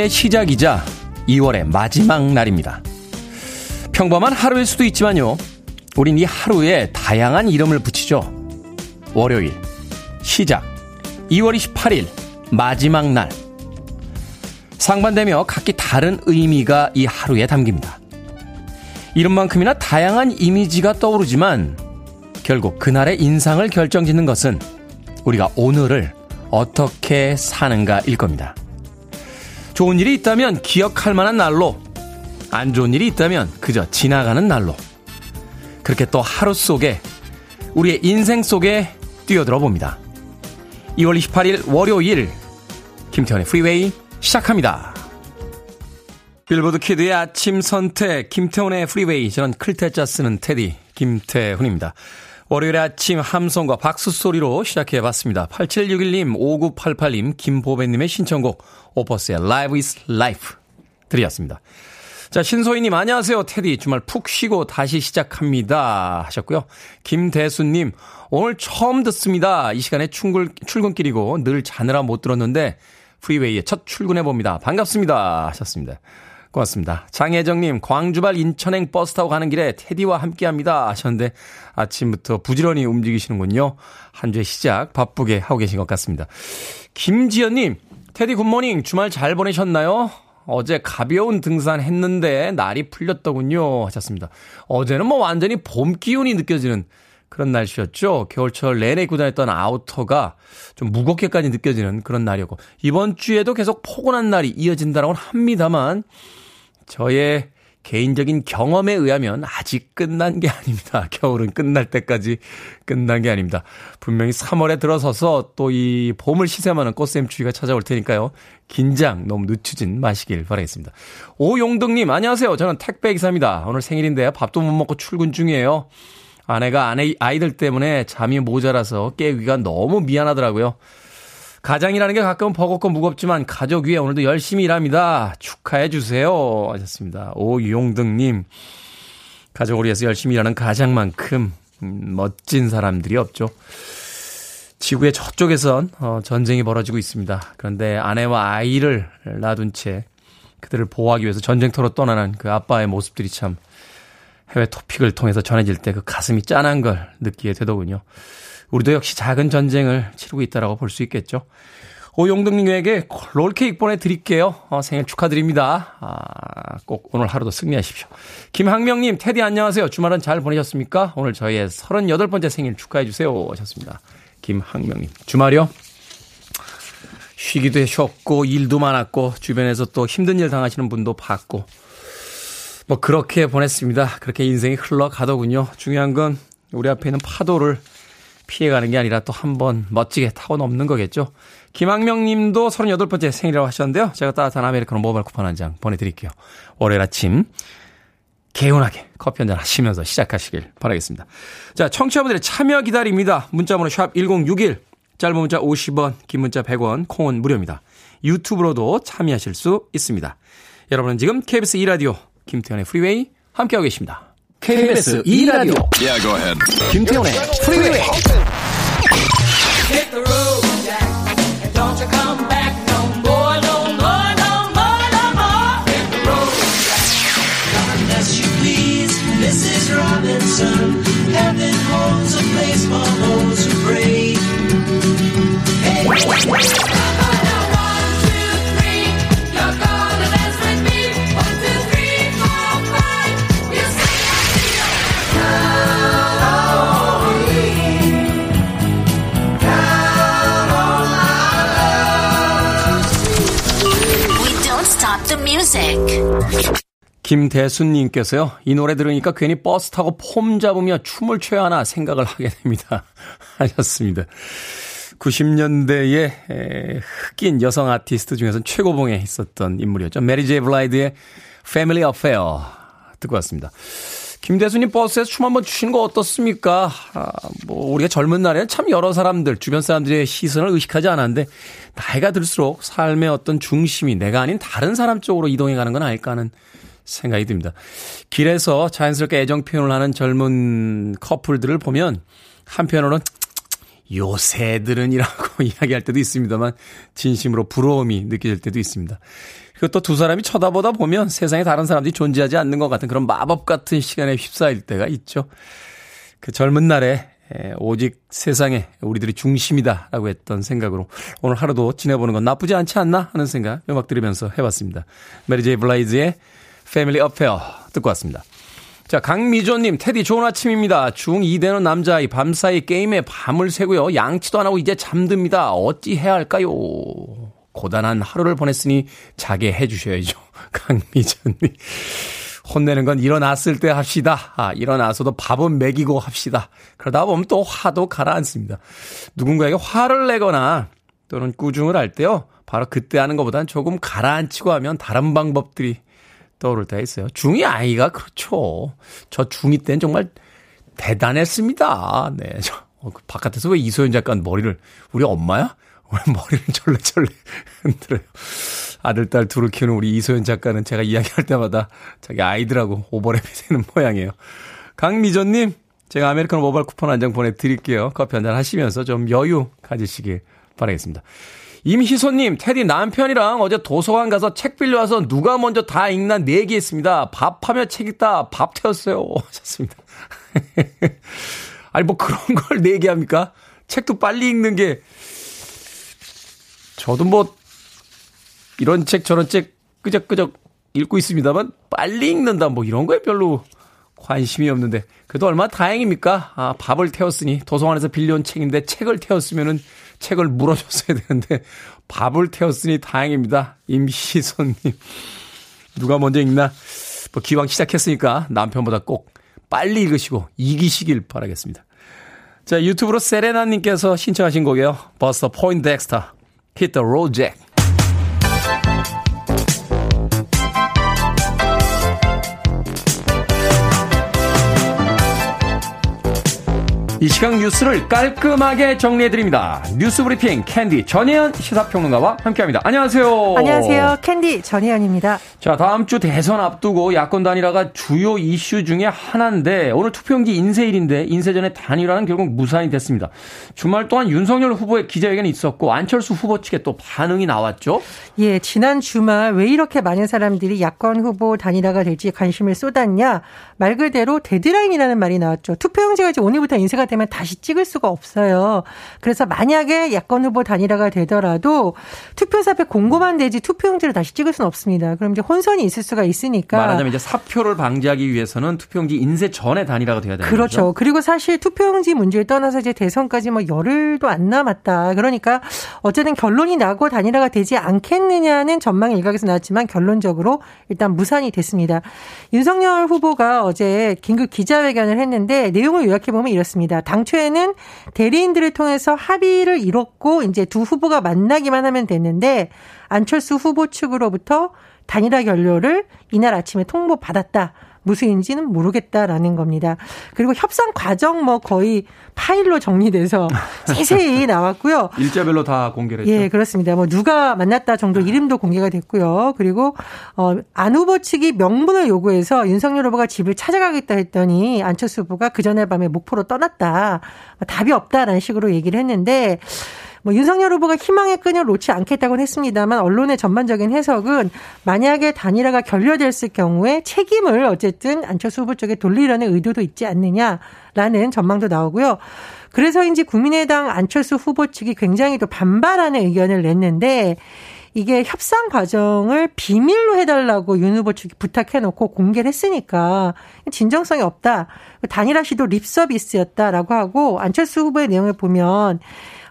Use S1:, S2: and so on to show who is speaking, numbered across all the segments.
S1: 주의 시작이자 2월의 마지막 날입니다. 평범한 하루일 수도 있지만요. 우린 이 하루에 다양한 이름을 붙이죠. 월요일, 시작, 2월 28일, 마지막 날. 상반되며 각기 다른 의미가 이 하루에 담깁니다. 이름만큼이나 다양한 이미지가 떠오르지만 결국 그날의 인상을 결정짓는 것은 우리가 오늘을 어떻게 사는가일 겁니다. 좋은 일이 있다면 기억할 만한 날로, 안 좋은 일이 있다면 그저 지나가는 날로. 그렇게 또 하루 속에, 우리의 인생 속에 뛰어들어 봅니다. 2월 28일 월요일, 김태훈의 프리웨이 시작합니다. 빌보드 kid의 아침 선택, 김태훈의 프리웨이. 저는 클 태 자 쓰는 테디, 김태훈입니다. 월요일 아침 함성과 박수 소리로 시작해봤습니다. 8761님, 5988님, 김보배님의 신청곡, 오퍼스의 Live is Life 드렸습니다. 자, 신소희님, 안녕하세요. 테디. 주말 푹 쉬고 다시 시작합니다. 하셨고요. 김대수님, 오늘 처음 듣습니다. 이 시간에 출근, 출근길이고 늘 자느라 못 들었는데, 프리웨이에 첫 출근해봅니다. 반갑습니다. 하셨습니다. 고맙습니다. 장혜정님, 광주발 인천행 버스 타고 가는 길에 테디와 함께 합니다. 하셨는데, 아침부터 부지런히 움직이시는군요. 한 주의 시작 바쁘게 하고 계신 것 같습니다. 김지연님, 테디 굿모닝. 주말 잘 보내셨나요? 어제 가벼운 등산 했는데 날이 풀렸더군요. 하셨습니다. 어제는 뭐 완전히 봄 기운이 느껴지는 그런 날씨였죠. 겨울철 내내 입고 다녔던 아우터가 좀 무겁게까지 느껴지는 그런 날이었고, 이번 주에도 계속 포근한 날이 이어진다라고 합니다만, 저의 개인적인 경험에 의하면 아직 끝난 게 아닙니다. 겨울은 끝날 때까지 끝난 게 아닙니다. 분명히 3월에 들어서서 또 이 봄을 시샘하는 꽃샘추위가 찾아올 테니까요. 긴장 너무 늦추진 마시길 바라겠습니다. 오용덕님, 안녕하세요. 저는 택배 기사입니다. 오늘 생일인데 밥도 못 먹고 출근 중이에요. 아내가 아내, 아이들 때문에 잠이 모자라서 깨기가 너무 미안하더라고요. 가장이라는 게 가끔 버겁고 무겁지만 가족 위에 오늘도 열심히 일합니다. 축하해 주세요. 하셨습니다. 오용등님. 가족을 위해서 열심히 일하는 가장만큼 음, 멋진 사람들이 없죠. 지구의 저쪽에선 어, 전쟁이 벌어지고 있습니다. 그런데 아내와 아이를 놔둔 채 그들을 보호하기 위해서 전쟁터로 떠나는 그 아빠의 모습들이 참 해외 토픽을 통해서 전해질 때 그 가슴이 짠한 걸 느끼게 되더군요. 우리도 역시 작은 전쟁을 치르고 있다라고 볼 수 있겠죠. 오용등님에게 롤케이크 보내드릴게요. 어, 생일 축하드립니다. 아, 꼭 오늘 하루도 승리하십시오. 김학명님, 테디 안녕하세요. 주말은 잘 보내셨습니까? 오늘 저희의 38번째 생일 축하해주세요. 하셨습니다. 김학명님. 주말이요? 쉬기도 쉬었고, 일도 많았고, 주변에서 또 힘든 일 당하시는 분도 봤고, 뭐, 그렇게 보냈습니다. 그렇게 인생이 흘러가더군요. 중요한 건 우리 앞에 있는 파도를 피해가는 게 아니라 또 한 번 멋지게 타고 넘는 거겠죠. 김학명 님도 38번째 생일이라고 하셨는데요. 제가 따뜻한 아메리카노 모바일 쿠폰 한 장 보내드릴게요. 월요일 아침 개운하게 커피 한 잔 하시면서 시작하시길 바라겠습니다. 자, 청취자분들의 참여 기다립니다. 문자번호 sharp 1061, 짧은 문자 50원, 긴 문자 100원, 콩은 무료입니다. 유튜브로도 참여하실 수 있습니다. 여러분은 지금 KBS 2라디오 김태훈의 프리웨이 함께하고 계십니다. KBS 2라디오 yeah, go ahead. 김태훈의 프리웨이 Hit the road, Jack, and don't you come back no more, no more, no more, no more. Hit the road, Jack, unless you please, Mrs. Robinson. Heaven holds a place for those who pray. Hey. 김대순님께서요, 이 노래 들으니까 괜히 버스 타고 폼 잡으며 춤을 춰야 하나 생각을 하게 됩니다. 하셨습니다. 90년대의 흑인 여성 아티스트 중에서는 최고봉에 있었던 인물이었죠. 메리 제이 블라이즈의 Family Affair 듣고 왔습니다. 김대수님 버스에서 춤 한번 추시는 거 어떻습니까? 아, 뭐 우리가 젊은 날에는 참 여러 사람들 주변 사람들의 시선을 의식하지 않았는데 나이가 들수록 삶의 어떤 중심이 내가 아닌 다른 사람 쪽으로 이동해 가는 건 아닐까 하는 생각이 듭니다. 길에서 자연스럽게 애정 표현을 하는 젊은 커플들을 보면 한편으로는 요새들은이라고 이야기할 때도 있습니다만 진심으로 부러움이 느껴질 때도 있습니다. 그리고 또 두 사람이 쳐다보다 보면 세상에 다른 사람들이 존재하지 않는 것 같은 그런 마법 같은 시간에 휩싸일 때가 있죠. 그 젊은 날에 오직 세상에 우리들이 중심이다라고 했던 생각으로 오늘 하루도 지내보는 건 나쁘지 않지 않나 하는 생각 음악 들으면서 해봤습니다. 메리 제이 블라이즈의 Family Affair 듣고 왔습니다. 자, 강미조님, 테디 좋은 아침입니다. 중2 되는 남자아이 밤사이 게임에 밤을 새고요. 양치도 안 하고 이제 잠듭니다. 어찌 해야 할까요? 고단한 하루를 보냈으니 자게 해주셔야죠. 강미조님. 혼내는 건 일어났을 때 합시다. 아, 일어나서도 밥은 먹이고 합시다. 그러다 보면 또 화도 가라앉습니다. 누군가에게 화를 내거나 또는 꾸중을 할 때요. 바로 그때 하는 것보다는 조금 가라앉히고 하면 다른 방법들이 떠오를 때가 있어요. 중2 아이가 그렇죠. 저 중2 때는 정말 대단했습니다. 네. 저, 어, 그 바깥에서 왜 이소연 작가는 머리를, 우리 엄마야? 왜 머리를 절레절레 흔들어요. 아들, 딸 둘을 키우는 우리 이소연 작가는 제가 이야기할 때마다 자기 아이들하고 오버랩이 되는 모양이에요. 강미전님, 제가 아메리카노 모바일 쿠폰 한 장 보내드릴게요. 커피 한 잔 하시면서 좀 여유 가지시길 바라겠습니다. 임희소님, 테디 남편이랑 어제 도서관 가서 책 빌려와서 누가 먼저 다 읽나 내기했습니다. 밥하며 책 읽다 밥 태웠어요. 하셨습니다. 아니, 뭐 그런 걸 내기합니까? 책도 빨리 읽는 게, 저도 뭐, 이런 책 저런 책 끄적끄적 읽고 있습니다만, 빨리 읽는다 뭐 이런 거에 별로 관심이 없는데, 그래도 얼마나 다행입니까? 아, 밥을 태웠으니, 도서관에서 빌려온 책인데 책을 태웠으면은 책을 물어줬어야 되는데 밥을 태웠으니 다행입니다. 임시선님. 누가 먼저 읽나? 뭐 기왕 시작했으니까 남편보다 꼭 빨리 읽으시고 이기시길 바라겠습니다. 자, 유튜브로 세레나님께서 신청하신 곡이에요. 버스터 포인트 the road, Jack. 이 시각 뉴스를 깔끔하게 정리해드립니다. 뉴스 브리핑 캔디 전혜연 시사평론가와 함께합니다. 안녕하세요.
S2: 안녕하세요. 캔디 전혜연입니다.
S1: 자, 다음 주 대선 앞두고 야권 단일화가 주요 이슈 중에 하나인데 오늘 투표용지 인쇄일인데 인쇄 전에 단일화는 결국 무산이 됐습니다. 주말 동안 윤석열 후보의 기자회견이 있었고 안철수 후보 측에 또 반응이 나왔죠.
S2: 예, 지난 주말 왜 이렇게 많은 사람들이 야권 후보 단일화가 될지 관심을 쏟았냐 말 그대로 데드라인이라는 말이 나왔죠. 투표용지가 이제 오늘부터 인쇄가 되면 다시 찍을 수가 없어요. 그래서 만약에 야권 후보 단일화가 되더라도 투표소 앞에 공고만 되지 투표용지를 다시 찍을 수는 없습니다. 그럼 이제 혼선이 있을 수가 있으니까.
S1: 말하자면 이제 사표를 방지하기 위해서는 투표용지 인쇄 전에 단일화가 돼야 되는
S2: 그렇죠. 거죠. 그렇죠. 그리고 사실 투표용지 문제를 떠나서 이제 대선까지 뭐 열흘도 안 남았다. 그러니까 어쨌든 결론이 나고 단일화가 되지 않겠느냐는 전망 일각에서 나왔지만 결론적으로 일단 무산이 됐습니다. 윤석열 후보가 어제 긴급 기자회견을 했는데 내용을 요약해 보면 이렇습니다. 당초에는 대리인들을 통해서 합의를 이뤘고 이제 두 후보가 만나기만 하면 됐는데 안철수 후보 측으로부터 단일화 결렬을 이날 아침에 통보 받았다. 무슨인지는 모르겠다라는 겁니다. 그리고 협상 과정 뭐 거의 파일로 정리돼서 세세히 나왔고요.
S1: 일자별로 다 공개를 했죠.
S2: 예, 그렇습니다. 뭐 누가 만났다 정도 이름도 공개가 됐고요. 그리고 어, 안 후보 측이 명분을 요구해서 윤석열 후보가 집을 찾아가겠다 했더니 안철수 후보가 그 전날 밤에 목포로 떠났다. 뭐 답이 없다라는 식으로 얘기를 했는데 뭐 윤석열 후보가 희망의 끈을 놓지 않겠다고는 했습니다만 언론의 전반적인 해석은 만약에 단일화가 결렬됐을 경우에 책임을 어쨌든 안철수 후보 쪽에 돌리려는 의도도 있지 않느냐라는 전망도 나오고요. 그래서인지 국민의당 안철수 후보 측이 굉장히 또 반발하는 의견을 냈는데 이게 협상 과정을 비밀로 해달라고 윤 후보 측이 부탁해놓고 공개를 했으니까 진정성이 없다. 단일화 시도 립 서비스였다라고 하고 안철수 후보의 내용을 보면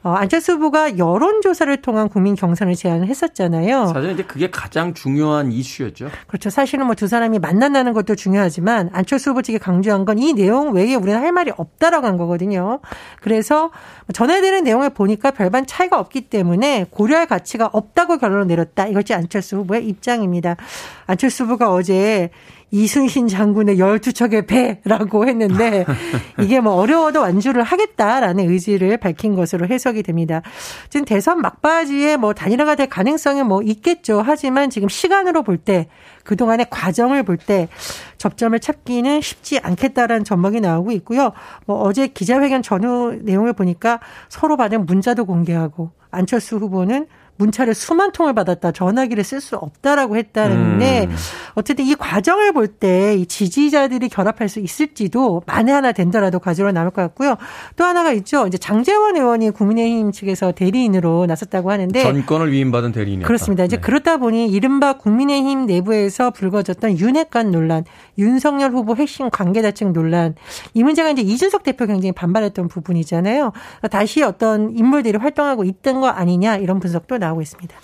S2: 어, 안철수 후보가 여론조사를 통한 국민 경선을 제안을 했었잖아요.
S1: 사실 이제 그게 가장 중요한 이슈였죠.
S2: 그렇죠. 사실은 뭐 두 사람이 만난다는 것도 중요하지만 안철수 후보 측이 강조한 건 이 내용 외에 우리는 할 말이 없다라고 한 거거든요. 그래서 전해드린 내용을 보니까 별반 차이가 없기 때문에 고려할 가치가 없다고 결론을 내렸다. 이것이 안철수 후보의 입장입니다. 안철수 후보가 어제 이순신 장군의 12척의 배라고 했는데 이게 뭐 어려워도 완주를 하겠다라는 의지를 밝힌 것으로 해석이 됩니다. 지금 대선 막바지에 뭐 단일화가 될 가능성이 뭐 있겠죠. 하지만 지금 시간으로 볼 때 그동안의 과정을 볼 때 접점을 찾기는 쉽지 않겠다라는 전망이 나오고 있고요. 뭐 어제 기자회견 전후 내용을 보니까 서로 받은 문자도 공개하고 안철수 후보는 문자를 수만 통을 받았다. 전화기를 쓸 수 없다라고 했다는데 음. 어쨌든 이 과정을 볼 때 이 지지자들이 결합할 수 있을지도 만에 하나 된다라도 가지로 나올 것 같고요. 또 하나가 있죠. 이제 장재원 의원이 국민의힘 측에서 대리인으로 나섰다고 하는데
S1: 전권을 위임받은 대리인
S2: 그렇습니다. 이제 네. 그렇다 보니 이른바 국민의힘 내부에서 불거졌던 윤핵관 논란, 윤석열 후보 핵심 관계자측 논란 이 문제가 이제 이준석 대표 굉장히 반발했던 부분이잖아요. 다시 어떤 인물들이 활동하고 있던 거 아니냐 이런 분석도 나. 나오고 있습니다.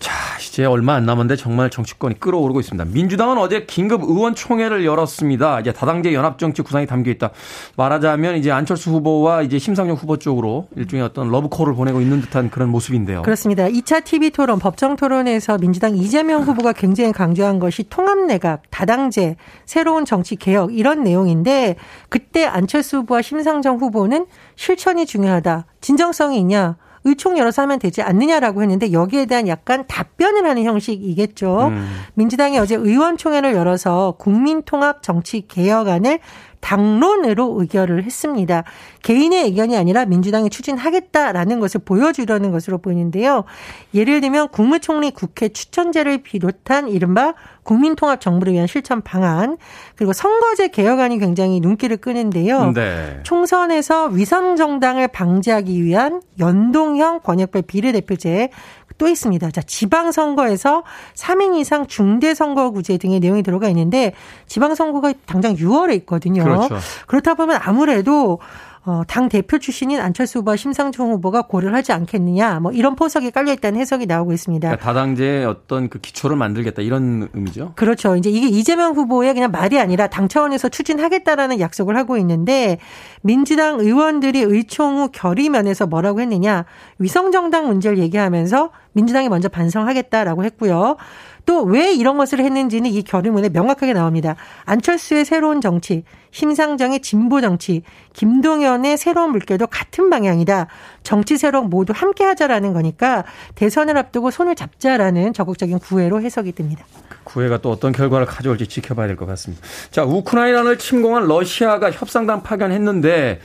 S1: 자, 이제 얼마 안 남았는데 정말 정치권이 끌어오르고 있습니다. 민주당은 어제 긴급 의원총회를 열었습니다. 이제 다당제 연합정치 구상이 담겨 있다. 말하자면 이제 안철수 후보와 이제 심상정 후보 쪽으로 일종의 어떤 러브콜을 보내고 있는 듯한 그런 모습인데요.
S2: 그렇습니다. 2차 TV 토론, 법정 토론에서 민주당 이재명 후보가 굉장히 강조한 것이 통합내각, 다당제, 새로운 정치 개혁 이런 내용인데 그때 안철수 후보와 심상정 후보는 실천이 중요하다. 진정성이 있냐? 의총 열어서 하면 되지 않느냐라고 했는데 여기에 대한 약간 답변을 하는 형식이겠죠. 음. 민주당이 어제 의원총회를 열어서 국민통합 정치 개혁안을 당론으로 의결을 했습니다. 개인의 의견이 아니라 민주당이 추진하겠다라는 것을 보여주려는 것으로 보이는데요. 예를 들면 국무총리 국회 추천제를 비롯한 이른바 국민통합 정부를 위한 실천 방안 그리고 선거제 개혁안이 굉장히 눈길을 끄는데요. 네. 총선에서 위성 정당을 방지하기 위한 연동형 권역별 비례대표제 또 있습니다. 자, 지방선거에서 3인 이상 중대선거구제 등의 내용이 들어가 있는데 지방선거가 당장 6월에 있거든요. 그렇죠. 그렇다 보면 아무래도 어, 당 대표 출신인 안철수 후보와 심상정 후보가 고려를 하지 않겠느냐, 뭐 이런 포석이 깔려 있다는 해석이 나오고 있습니다.
S1: 그러니까 다당제의 어떤 그 기초를 만들겠다 이런 의미죠.
S2: 그렇죠. 이제 이게 이재명 후보의 그냥 말이 아니라 당 차원에서 추진하겠다라는 약속을 하고 있는데 민주당 의원들이 의총 후 결의 면에서 뭐라고 했느냐, 위성 정당 문제를 얘기하면서 민주당이 먼저 반성하겠다라고 했고요. 또 왜 이런 것을 했는지는 이 결의문에 명확하게 나옵니다. 안철수의 새로운 정치, 심상정의 진보 정치, 김동연의 새로운 물결도 같은 방향이다. 정치 세력 모두 함께 하자라는 거니까 대선을 앞두고 손을 잡자라는 적극적인 구애로 해석이 됩니다.
S1: 그 구애가 또 어떤 결과를 가져올지 지켜봐야 될 것 같습니다. 자, 우크라이나를 침공한 러시아가 협상단 파견했는데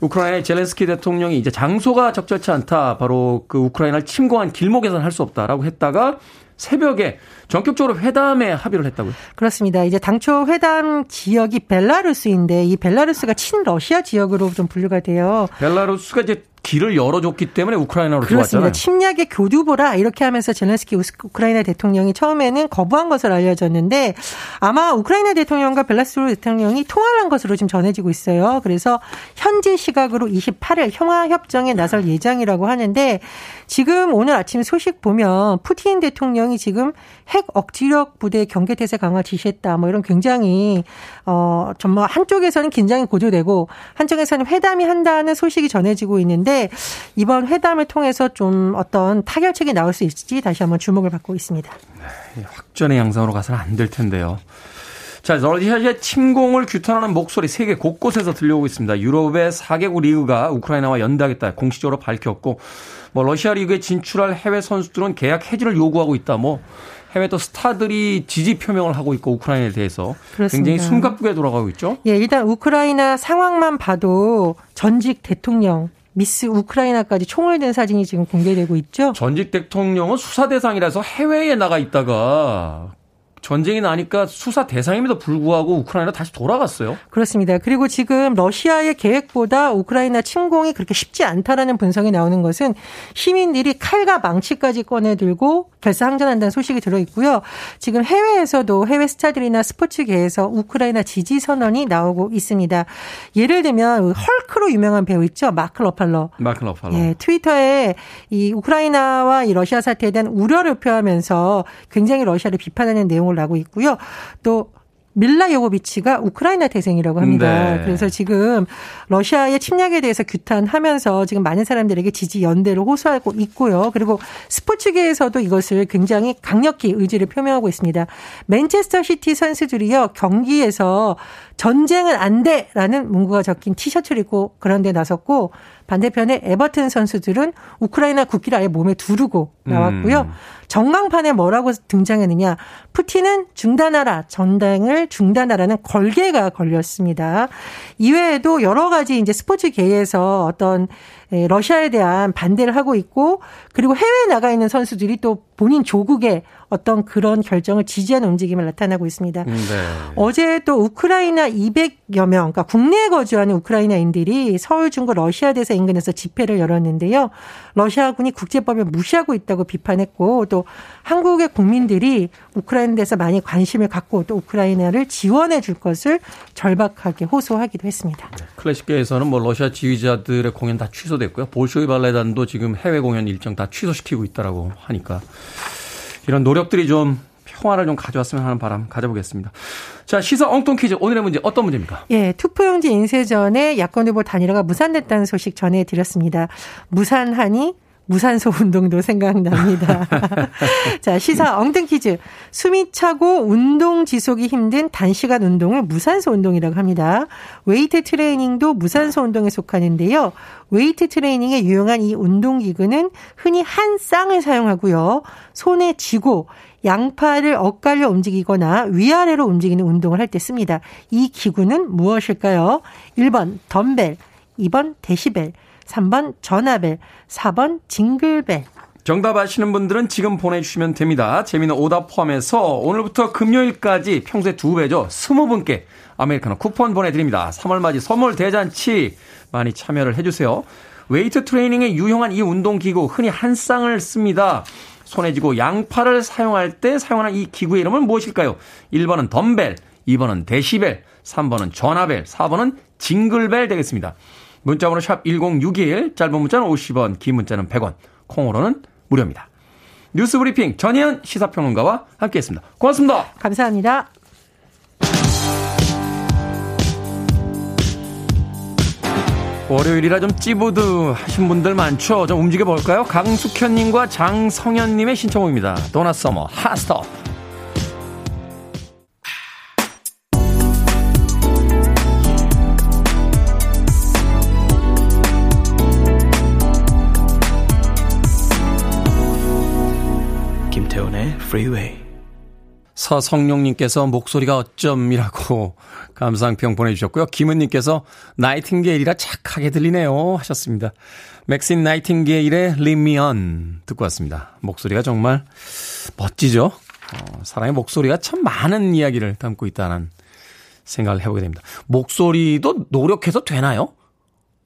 S1: 우크라이나의 젤렌스키 대통령이 이제 장소가 적절치 않다. 바로 그 우크라이나를 침공한 길목에서는 할 수 없다라고 했다가 새벽에 전격적으로 회담에 합의를 했다고요?
S2: 그렇습니다. 이제 당초 회담 지역이 벨라루스인데 이 벨라루스가 친러시아 지역으로 좀 분류가 돼요.
S1: 벨라루스가 이제 길을 열어줬기 때문에 우크라이나로
S2: 그렇습니다. 들어왔잖아요. 침략의 교두보라 이렇게 하면서 젤렌스키 우크라이나 대통령이 처음에는 거부한 것을 알려졌는데 아마 우크라이나 대통령과 벨라스루 대통령이 통화를 한 것으로 지금 전해지고 있어요. 그래서 현지 시각으로 28일 평화 협정에 나설 예정이라고 하는데 지금 오늘 아침 소식 보면 푸틴 대통령이 지금 핵 억지력 부대 경계 태세 강화 지시했다. 뭐 이런 굉장히 어 정말 한쪽에서는 긴장이 고조되고 한쪽에서는 회담이 한다는 소식이 전해지고 있는데 이번 회담을 통해서 좀 어떤 타결책이 나올 수 있을지 다시 한번 주목을 받고 있습니다.
S1: 네, 확전의 양상으로 가서는 안 될 텐데요. 자, 러시아의 침공을 규탄하는 목소리 세계 곳곳에서 들려오고 있습니다. 유럽의 4개국 리그가 우크라이나와 연대하겠다 공식적으로 밝혔고, 뭐 러시아 리그에 진출할 해외 선수들은 계약 해지를 요구하고 있다. 뭐 해외 또 스타들이 지지 표명을 하고 있고 우크라이나에 대해서 그렇습니다. 굉장히 숨가쁘게 돌아가고 있죠.
S2: 예, 일단 우크라이나 상황만 봐도 전직 대통령 미스 우크라이나까지 총을 든 사진이 지금 공개되고 있죠.
S1: 전직 대통령은 수사 대상이라서 해외에 나가 있다가 전쟁이 나니까 수사 대상임에도 불구하고 우크라이나 다시 돌아갔어요.
S2: 그렇습니다. 그리고 지금 러시아의 계획보다 우크라이나 침공이 그렇게 쉽지 않다라는 분석이 나오는 것은 시민들이 칼과 망치까지 꺼내들고 결사항전한다는 소식이 들어 있고요. 지금 해외에서도 해외 스타들이나 스포츠계에서 우크라이나 지지 선언이 나오고 있습니다. 예를 들면 헐크로 유명한 배우 있죠. 마크 러팔러.
S1: 마크 러팔러.
S2: 예, 트위터에 이 우크라이나와 이 러시아 사태에 대한 우려를 표하면서 굉장히 러시아를 비판하는 내용을 나고 있고요. 또 밀라 요보비치가 우크라이나 태생이라고 합니다. 네. 그래서 지금 러시아의 침략에 대해서 규탄하면서 지금 많은 사람들에게 지지 연대를 호소하고 있고요. 그리고 스포츠계에서도 이것을 굉장히 강력히 의지를 표명하고 있습니다. 맨체스터 시티 선수들이요 경기에서 전쟁은 안 돼라는 문구가 적힌 티셔츠를 입고 그런 데 나섰고 반대편에 에버튼 선수들은 우크라이나 국기를 아예 몸에 두르고 나왔고요. 음. 전광판에 뭐라고 등장했느냐. 푸틴은 중단하라. 전쟁을 중단하라는 걸개가 걸렸습니다. 이외에도 여러 가지 이제 스포츠계에서 어떤 예, 러시아에 대한 반대를 하고 있고 그리고 해외에 나가 있는 선수들이 또 본인 조국의 어떤 그런 결정을 지지하는 움직임을 나타나고 있습니다. 네. 어제 또 우크라이나 200여 명, 그러니까 국내에 거주하는 우크라이나인들이 서울 중구 러시아 대사 인근에서 집회를 열었는데요. 러시아군이 국제법을 무시하고 있다고 비판했고 또 한국의 국민들이 우크라이나 대해서 많이 관심을 갖고 또 우크라이나를 지원해 줄 것을 절박하게 호소하기도 했습니다.
S1: 네. 클래식계에서는 뭐 러시아 지휘자들의 공연 다 취소됐고요. 볼쇼이 발레단도 지금 해외 공연 일정 다 취소시키고 있다라고 하니까 이런 노력들이 좀 평화를 좀 가져왔으면 하는 바람 가져보겠습니다. 자, 시사 엉뚱 퀴즈. 오늘의 문제 어떤 문제입니까?
S2: 예, 투표용지 인쇄 전에 야권 후보 단일화가 무산됐다는 소식 전해드렸습니다. 무산하니 무산소 운동도 생각납니다. 자, 시사 엉뚱 퀴즈. 숨이 차고 운동 지속이 힘든 단시간 운동을 무산소 운동이라고 합니다. 웨이트 트레이닝도 무산소 운동에 속하는데요. 웨이트 트레이닝에 유용한 이 운동기구는 흔히 한 쌍을 사용하고요. 손에 쥐고 양팔을 엇갈려 움직이거나 위아래로 움직이는 운동을 할 때 씁니다. 이 기구는 무엇일까요? 1번 덤벨, 2번 데시벨, 3번 전화벨, 4번 징글벨.
S1: 정답 아시는 분들은 지금 보내주시면 됩니다. 재밌는 오답 포함해서 오늘부터 금요일까지 평소에 두 배죠. 스무 분께 아메리카노 쿠폰 보내드립니다. 3월 맞이 선물 대잔치 많이 참여를 해주세요. 웨이트 트레이닝에 유용한 이 운동기구 흔히 한 쌍을 씁니다. 손에 쥐고 양팔을 사용할 때 사용하는 이 기구의 이름은 무엇일까요? 1번은 덤벨, 2번은 데시벨, 3번은 전화벨, 4번은 징글벨 되겠습니다. 문자번호 샵 1061, 짧은 문자는 50원, 긴 문자는 100원, 콩으로는 무료입니다. 뉴스 브리핑 전혜연 시사평론가와 함께했습니다. 고맙습니다.
S2: 감사합니다.
S1: 월요일이라 좀 찌뿌드드하신 분들 많죠? 좀 움직여 볼까요? 강숙현님과 장성현님의 신청곡입니다. 도나 서머 Hot Stuff. 김태훈의 Freeway. 서성룡님께서 목소리가 어쩜이라고 감상평 보내주셨고요. 김은님께서 나이팅게일이라 착하게 들리네요 하셨습니다. 맥신 나이팅게일의 리미언 듣고 왔습니다. 목소리가 정말 멋지죠? 어, 사람의 목소리가 참 많은 이야기를 담고 있다는 생각을 해보게 됩니다. 목소리도 노력해서 되나요?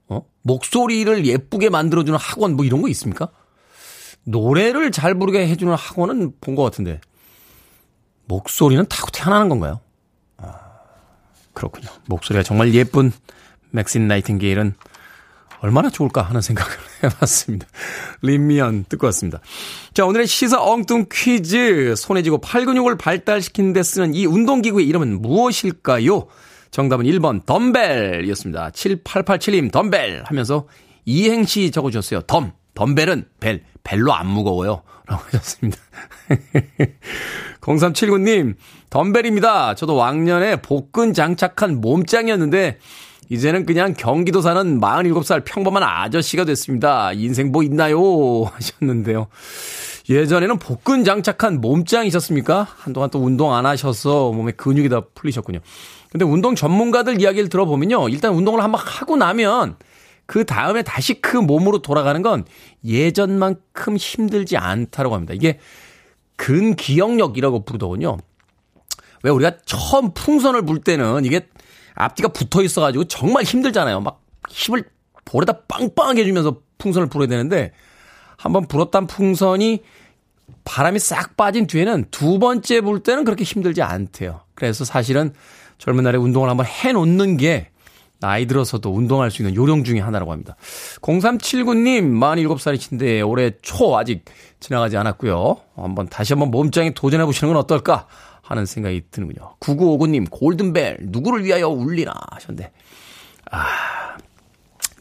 S1: 어? 목소리를 예쁘게 만들어주는 학원 뭐 이런 거 있습니까? 노래를 잘 부르게 해주는 학원은 본 것 같은데 목소리는 타고 태어나는 건가요? 아, 그렇군요. 목소리가 정말 예쁜 맥신 나이팅게일은 얼마나 좋을까 하는 생각을 해봤습니다. 림미언 듣고 왔습니다. 자, 오늘의 시사 엉뚱 퀴즈. 손에 쥐고 팔 근육을 발달시키는 데 쓰는 이 운동기구의 이름은 무엇일까요? 정답은 1번 덤벨이었습니다. 7887님 덤벨 하면서 이행시 적어주셨어요. 덤. 덤벨은 벨. 벨로 안 무거워요. 라고 하셨습니다. 0379님, 덤벨입니다. 저도 왕년에 복근 장착한 몸짱이었는데, 이제는 그냥 경기도 사는 47살 평범한 아저씨가 됐습니다. 인생 뭐 있나요? 하셨는데요. 예전에는 복근 장착한 몸짱이셨습니까? 한동안 또 운동 안 하셔서 몸에 근육이 다 풀리셨군요. 근데 운동 전문가들 이야기를 들어보면요. 일단 운동을 한번 하고 나면 그 다음에 다시 그 몸으로 돌아가는 건 예전만큼 힘들지 않다고 합니다. 이게 근기억력이라고 부르더군요. 왜 우리가 처음 풍선을 불 때는 이게 앞뒤가 붙어 있어가지고 정말 힘들잖아요. 막 힘을 볼에다 빵빵하게 해주면서 풍선을 불어야 되는데 한번 불었던 풍선이 바람이 싹 빠진 뒤에는 두 번째 불 때는 그렇게 힘들지 않대요. 그래서 사실은 젊은 날에 운동을 한번 해놓는 게 나이 들어서도 운동할 수 있는 요령 중의 하나라고 합니다. 0379님, 47살이신데 올해 초 아직 지나가지 않았고요. 한번 다시 한번 몸짱에 도전해 보시는 건 어떨까 하는 생각이 드는군요. 9959님, 골든벨, 누구를 위하여 울리나 하셨는데, 아,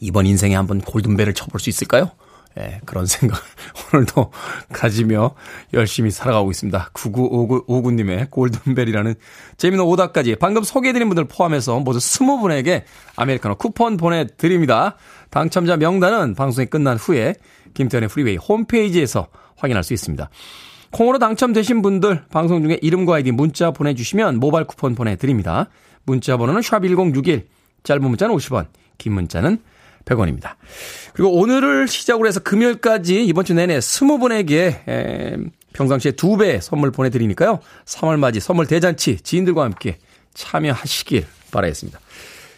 S1: 이번 인생에 한번 골든벨을 쳐볼 수 있을까요? 예, 그런 생각 오늘도 가지며 열심히 살아가고 있습니다. 9959님의 골든벨이라는 재미있는 오답까지 방금 소개해드린 분들 포함해서 모두 20분에게 아메리카노 쿠폰 보내드립니다. 당첨자 명단은 방송이 끝난 후에 김태훈의 프리웨이 홈페이지에서 확인할 수 있습니다. 콩으로 당첨되신 분들 방송 중에 이름과 아이디 문자 보내주시면 모바일 쿠폰 보내드립니다. 문자 번호는 샵1061 짧은 문자는 50원 긴 문자는 100원입니다. 그리고 오늘을 시작으로 해서 금요일까지 이번 주 내내 20분에게 에, 평상시에 2배 선물 보내드리니까요. 3월 맞이 선물 대잔치 지인들과 함께 참여하시길 바라겠습니다.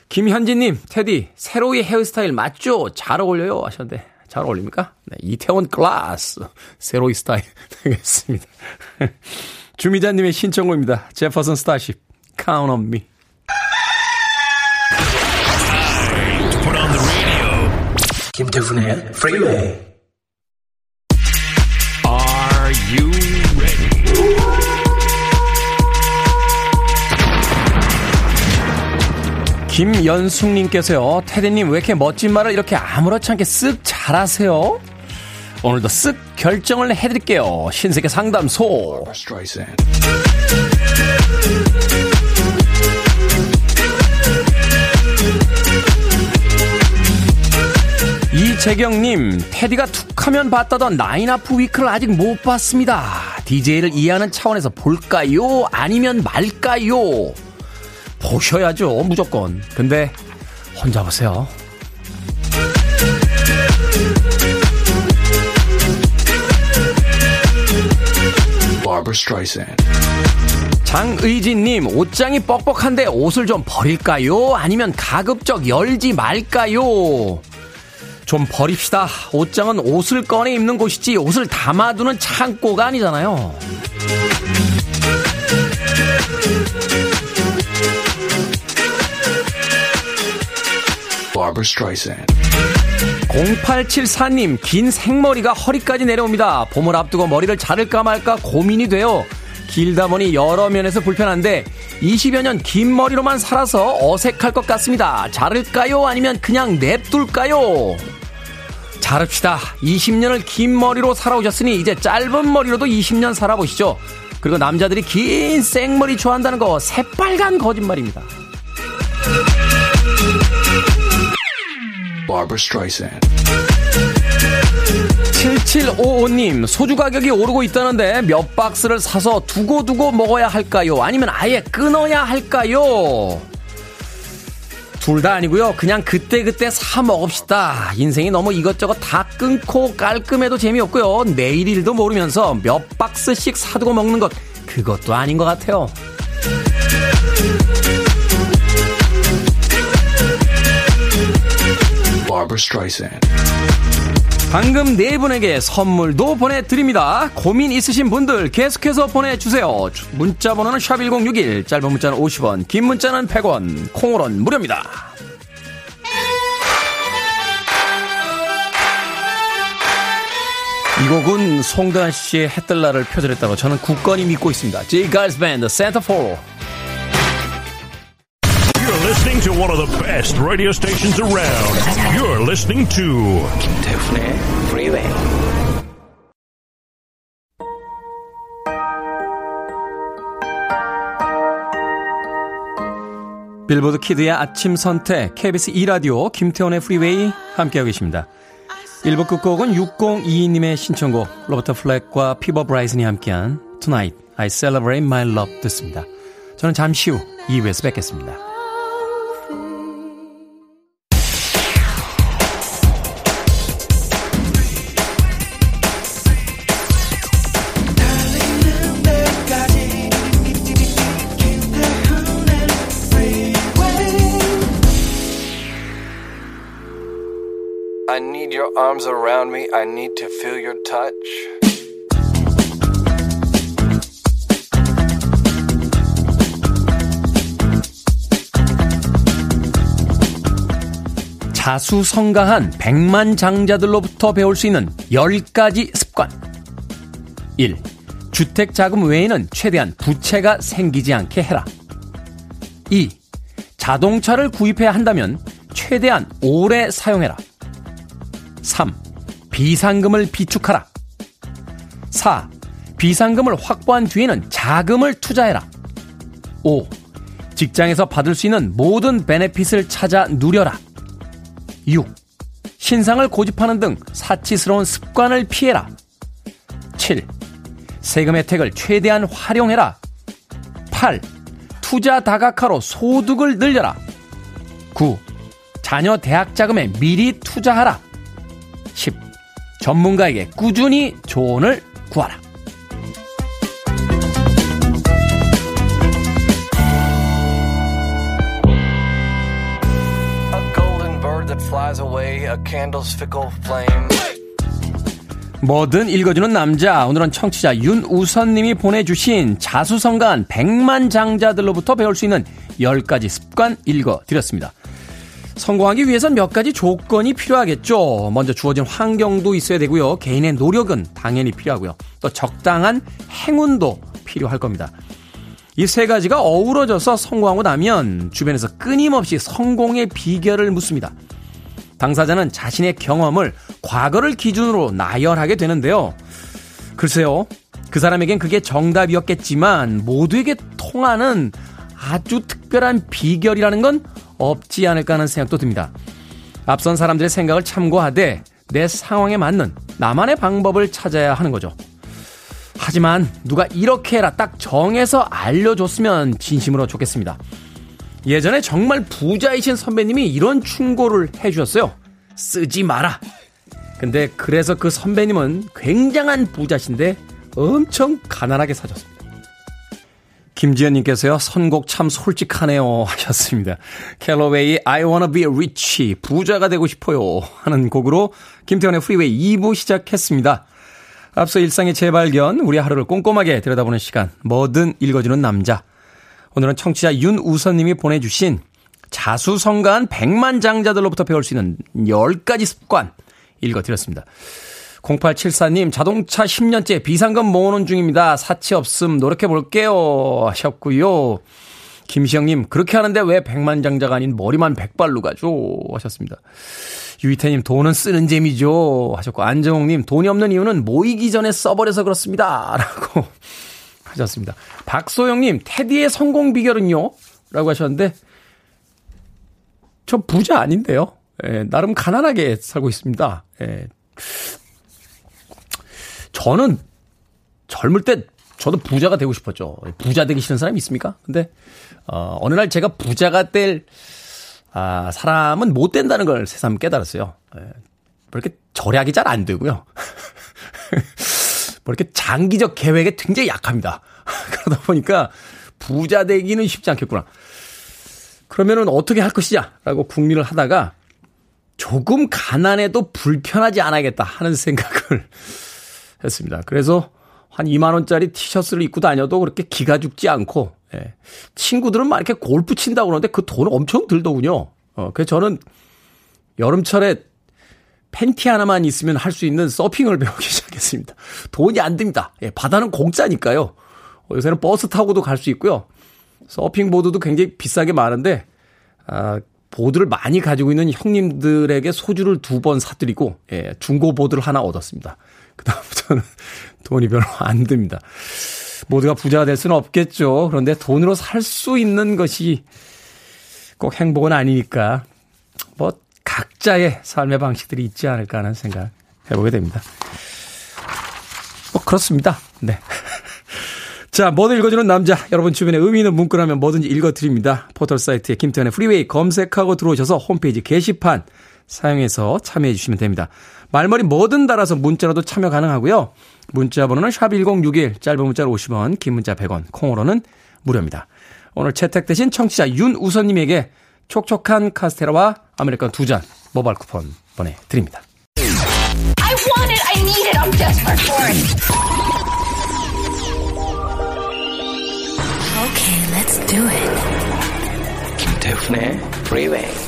S1: 김현진님, 테디, 새로이 헤어스타일 맞죠? 잘 어울려요. 하셨는데, 잘 어울립니까? 네, 이태원 클라스, 새로이 스타일 되겠습니다. 주미자님의 신청곡입니다. 제퍼슨 스타쉽, Count on me. 김태훈의 프리웨이 Are you ready? 김연숙님께서요, 테디님 왜 이렇게 멋진 말을 이렇게 아무렇지 않게 쓱 잘하세요? 오늘도 쓱 결정을 해드릴게요. 신세계 상담소. 이재경님, 테디가 툭 하면 봤다던 나인아프 위크를 아직 못 봤습니다. DJ를 이해하는 차원에서 볼까요? 아니면 말까요? 보셔야죠, 무조건. 근데, 혼자 보세요. 장의진님, 옷장이 뻑뻑한데 옷을 좀 버릴까요? 아니면 가급적 열지 말까요? 좀 버립시다. 옷장은 옷을 꺼내 입는 곳이지 옷을 담아두는 창고가 아니잖아요. Barbara Streisand. 0874님, 긴 생머리가 허리까지 내려옵니다. 봄을 앞두고 머리를 자를까 말까 고민이 돼요. 길다 보니 여러 면에서 불편한데 20여 년 긴 머리로만 살아서 어색할 것 같습니다. 자를까요? 아니면 그냥 냅둘까요? 자릅시다. 20년을 긴 머리로 살아오셨으니 이제 짧은 머리로도 20년 살아보시죠. 그리고 남자들이 긴 생머리 좋아한다는 거 새빨간 거짓말입니다. Barbara. 7755님, 소주 가격이 오르고 있다는데 몇 박스를 사서 두고두고 먹어야 할까요? 아니면 아예 끊어야 할까요? 둘 다 아니고요. 그냥 그때그때 사 먹읍시다. 인생이 너무 이것저것 다 끊고 깔끔해도 재미없고요. 내일 일도 모르면서 몇 박스씩 사두고 먹는 것, 그것도 아닌 것 같아요. 방금 네 분에게 선물도 보내드립니다. 고민 있으신 분들 계속해서 보내주세요. 문자 번호는 샵1061, 짧은 문자는 50원, 긴 문자는 100원, 콩으로는 무료입니다. 이 곡은 송대관 씨의 해뜰날을 표절했다고 저는 굳건히 믿고 있습니다. J. Geils Band, Centerfold. Listening to one of the best radio stations around. You're listening to 김태훈의 Freeway. 빌보드 kid의 아침 선택 KBS 2 라디오 김태훈의 프리웨이 함께하고 계십니다. 1부 끝곡은 6022님의 신청곡 로버타 플랙과 피보 브라이슨이 함께한 Tonight I Celebrate My Love 듣습니다. 저는 잠시 후 2부에서 뵙겠습니다. Arms around me. I need to feel your touch. 자수성가한 백만 장자들로부터 배울 수 있는 10가지 습관. 1. 주택 자금 외에는 최대한 부채가 생기지 않게 해라. 2. 자동차를 구입해야 한다면 최대한 오래 사용해라. 3. 비상금을 비축하라. 4. 비상금을 확보한 뒤에는 자금을 투자해라. 5. 직장에서 받을 수 있는 모든 베네핏을 찾아 누려라. 6. 신상을 고집하는 등 사치스러운 습관을 피해라. 7. 세금 혜택을 최대한 활용해라. 8. 투자 다각화로 소득을 늘려라. 9. 자녀 대학 자금에 미리 투자하라. 10. 전문가에게 꾸준히 조언을 구하라. 뭐든 읽어주는 남자. 오늘은 청취자 윤우선님이 보내주신 자수성가한 백만 장자들로부터 배울 수 있는 10가지 습관 읽어드렸습니다. 성공하기 위해선 몇 가지 조건이 필요하겠죠. 먼저 주어진 환경도 있어야 되고요. 개인의 노력은 당연히 필요하고요. 또 적당한 행운도 필요할 겁니다. 이 세 가지가 어우러져서 성공하고 나면 주변에서 끊임없이 성공의 비결을 묻습니다. 당사자는 자신의 경험을 과거를 기준으로 나열하게 되는데요. 글쎄요. 그 사람에겐 그게 정답이었겠지만 모두에게 통하는 아주 특별한 비결이라는 건 없지 않을까 하는 생각도 듭니다. 앞선 사람들의 생각을 참고하되 내 상황에 맞는 나만의 방법을 찾아야 하는 거죠. 하지만 누가 이렇게 해라 딱 정해서 알려줬으면 진심으로 좋겠습니다. 예전에 정말 부자이신 선배님이 이런 충고를 해주셨어요. 쓰지 마라. 근데 그래서 그 선배님은 굉장한 부자신데 엄청 가난하게 사셨습니다. 김지현님께서요, 선곡 참 솔직하네요. 하셨습니다. 캘로웨이 I wanna be rich. 부자가 되고 싶어요. 하는 곡으로 김태훈의 프리웨이 2부 시작했습니다. 앞서 일상의 재발견, 우리 하루를 꼼꼼하게 들여다보는 시간, 뭐든 읽어주는 남자. 오늘은 청취자 윤우선님이 보내주신 자수성가한 백만 장자들로부터 배울 수 있는 10가지 습관 읽어드렸습니다. 0874님, 자동차 10년째 비상금 모으는 중입니다. 사치 없음 노력해 볼게요. 하셨고요. 김시영님, 그렇게 하는데 왜 백만장자가 아닌 머리만 백발로 가죠? 하셨습니다. 유이태님, 돈은 쓰는 재미죠. 하셨고, 안정욱님, 돈이 없는 이유는 모이기 전에 써버려서 그렇습니다. 라고 하셨습니다. 박소영님, 테디의 성공 비결은요? 라고 하셨는데, 저 부자 아닌데요. 예, 나름 가난하게 살고 있습니다. 예. 저는 젊을 때 저도 부자가 되고 싶었죠. 부자 되기 싫은 사람이 있습니까? 근데 어, 어느 날 제가 부자가 될 아, 사람은 못 된다는 걸 새삼 깨달았어요. 예. 뭐 이렇게 절약이 잘 안 되고요. 뭐 이렇게 장기적 계획에 굉장히 약합니다. 그러다 보니까 부자 되기는 쉽지 않겠구나. 그러면은 어떻게 할 것이냐라고 궁리를 하다가 조금 가난해도 불편하지 않아야겠다 하는 생각을 했습니다. 그래서 한 2만 원짜리 티셔츠를 입고 다녀도 그렇게 기가 죽지 않고, 예. 친구들은 막 이렇게 골프 친다고 그러는데 그 돈은 엄청 들더군요. 어, 그래서 저는 여름철에 팬티 하나만 있으면 할 수 있는 서핑을 배우기 시작했습니다. 돈이 안 듭니다. 예, 바다는 공짜니까요. 어, 요새는 버스 타고도 갈 수 있고요. 서핑 보드도 굉장히 비싸게 많은데, 아, 보드를 많이 가지고 있는 형님들에게 소주를 두 번 사드리고, 예, 중고 보드를 하나 얻었습니다. 그다음부터는 돈이 별로 안 듭니다. 모두가 부자가 될 수는 없겠죠. 그런데 돈으로 살 수 있는 것이 꼭 행복은 아니니까 뭐 각자의 삶의 방식들이 있지 않을까 하는 생각 해보게 됩니다. 뭐 그렇습니다. 네. 자, 뭐든 읽어주는 남자. 여러분 주변에 의미 있는 문구라면 뭐든지 읽어드립니다. 포털 사이트에 김태훈의 프리웨이 검색하고 들어오셔서 홈페이지 게시판 사용해서 참여해 주시면 됩니다. 말머리 뭐든 달아서 문자로도 참여 가능하고요. 문자 번호는 샵1061, 짧은 문자로 50원, 긴 문자 100원, 콩으로는 무료입니다. 오늘 채택되신 청취자 윤우선님에게 촉촉한 카스테라와 아메리카노 두잔 모바일 쿠폰 보내드립니다. I want it, I need it, I'm desperate for it. Okay, let's do it. 김태훈의 Freeway.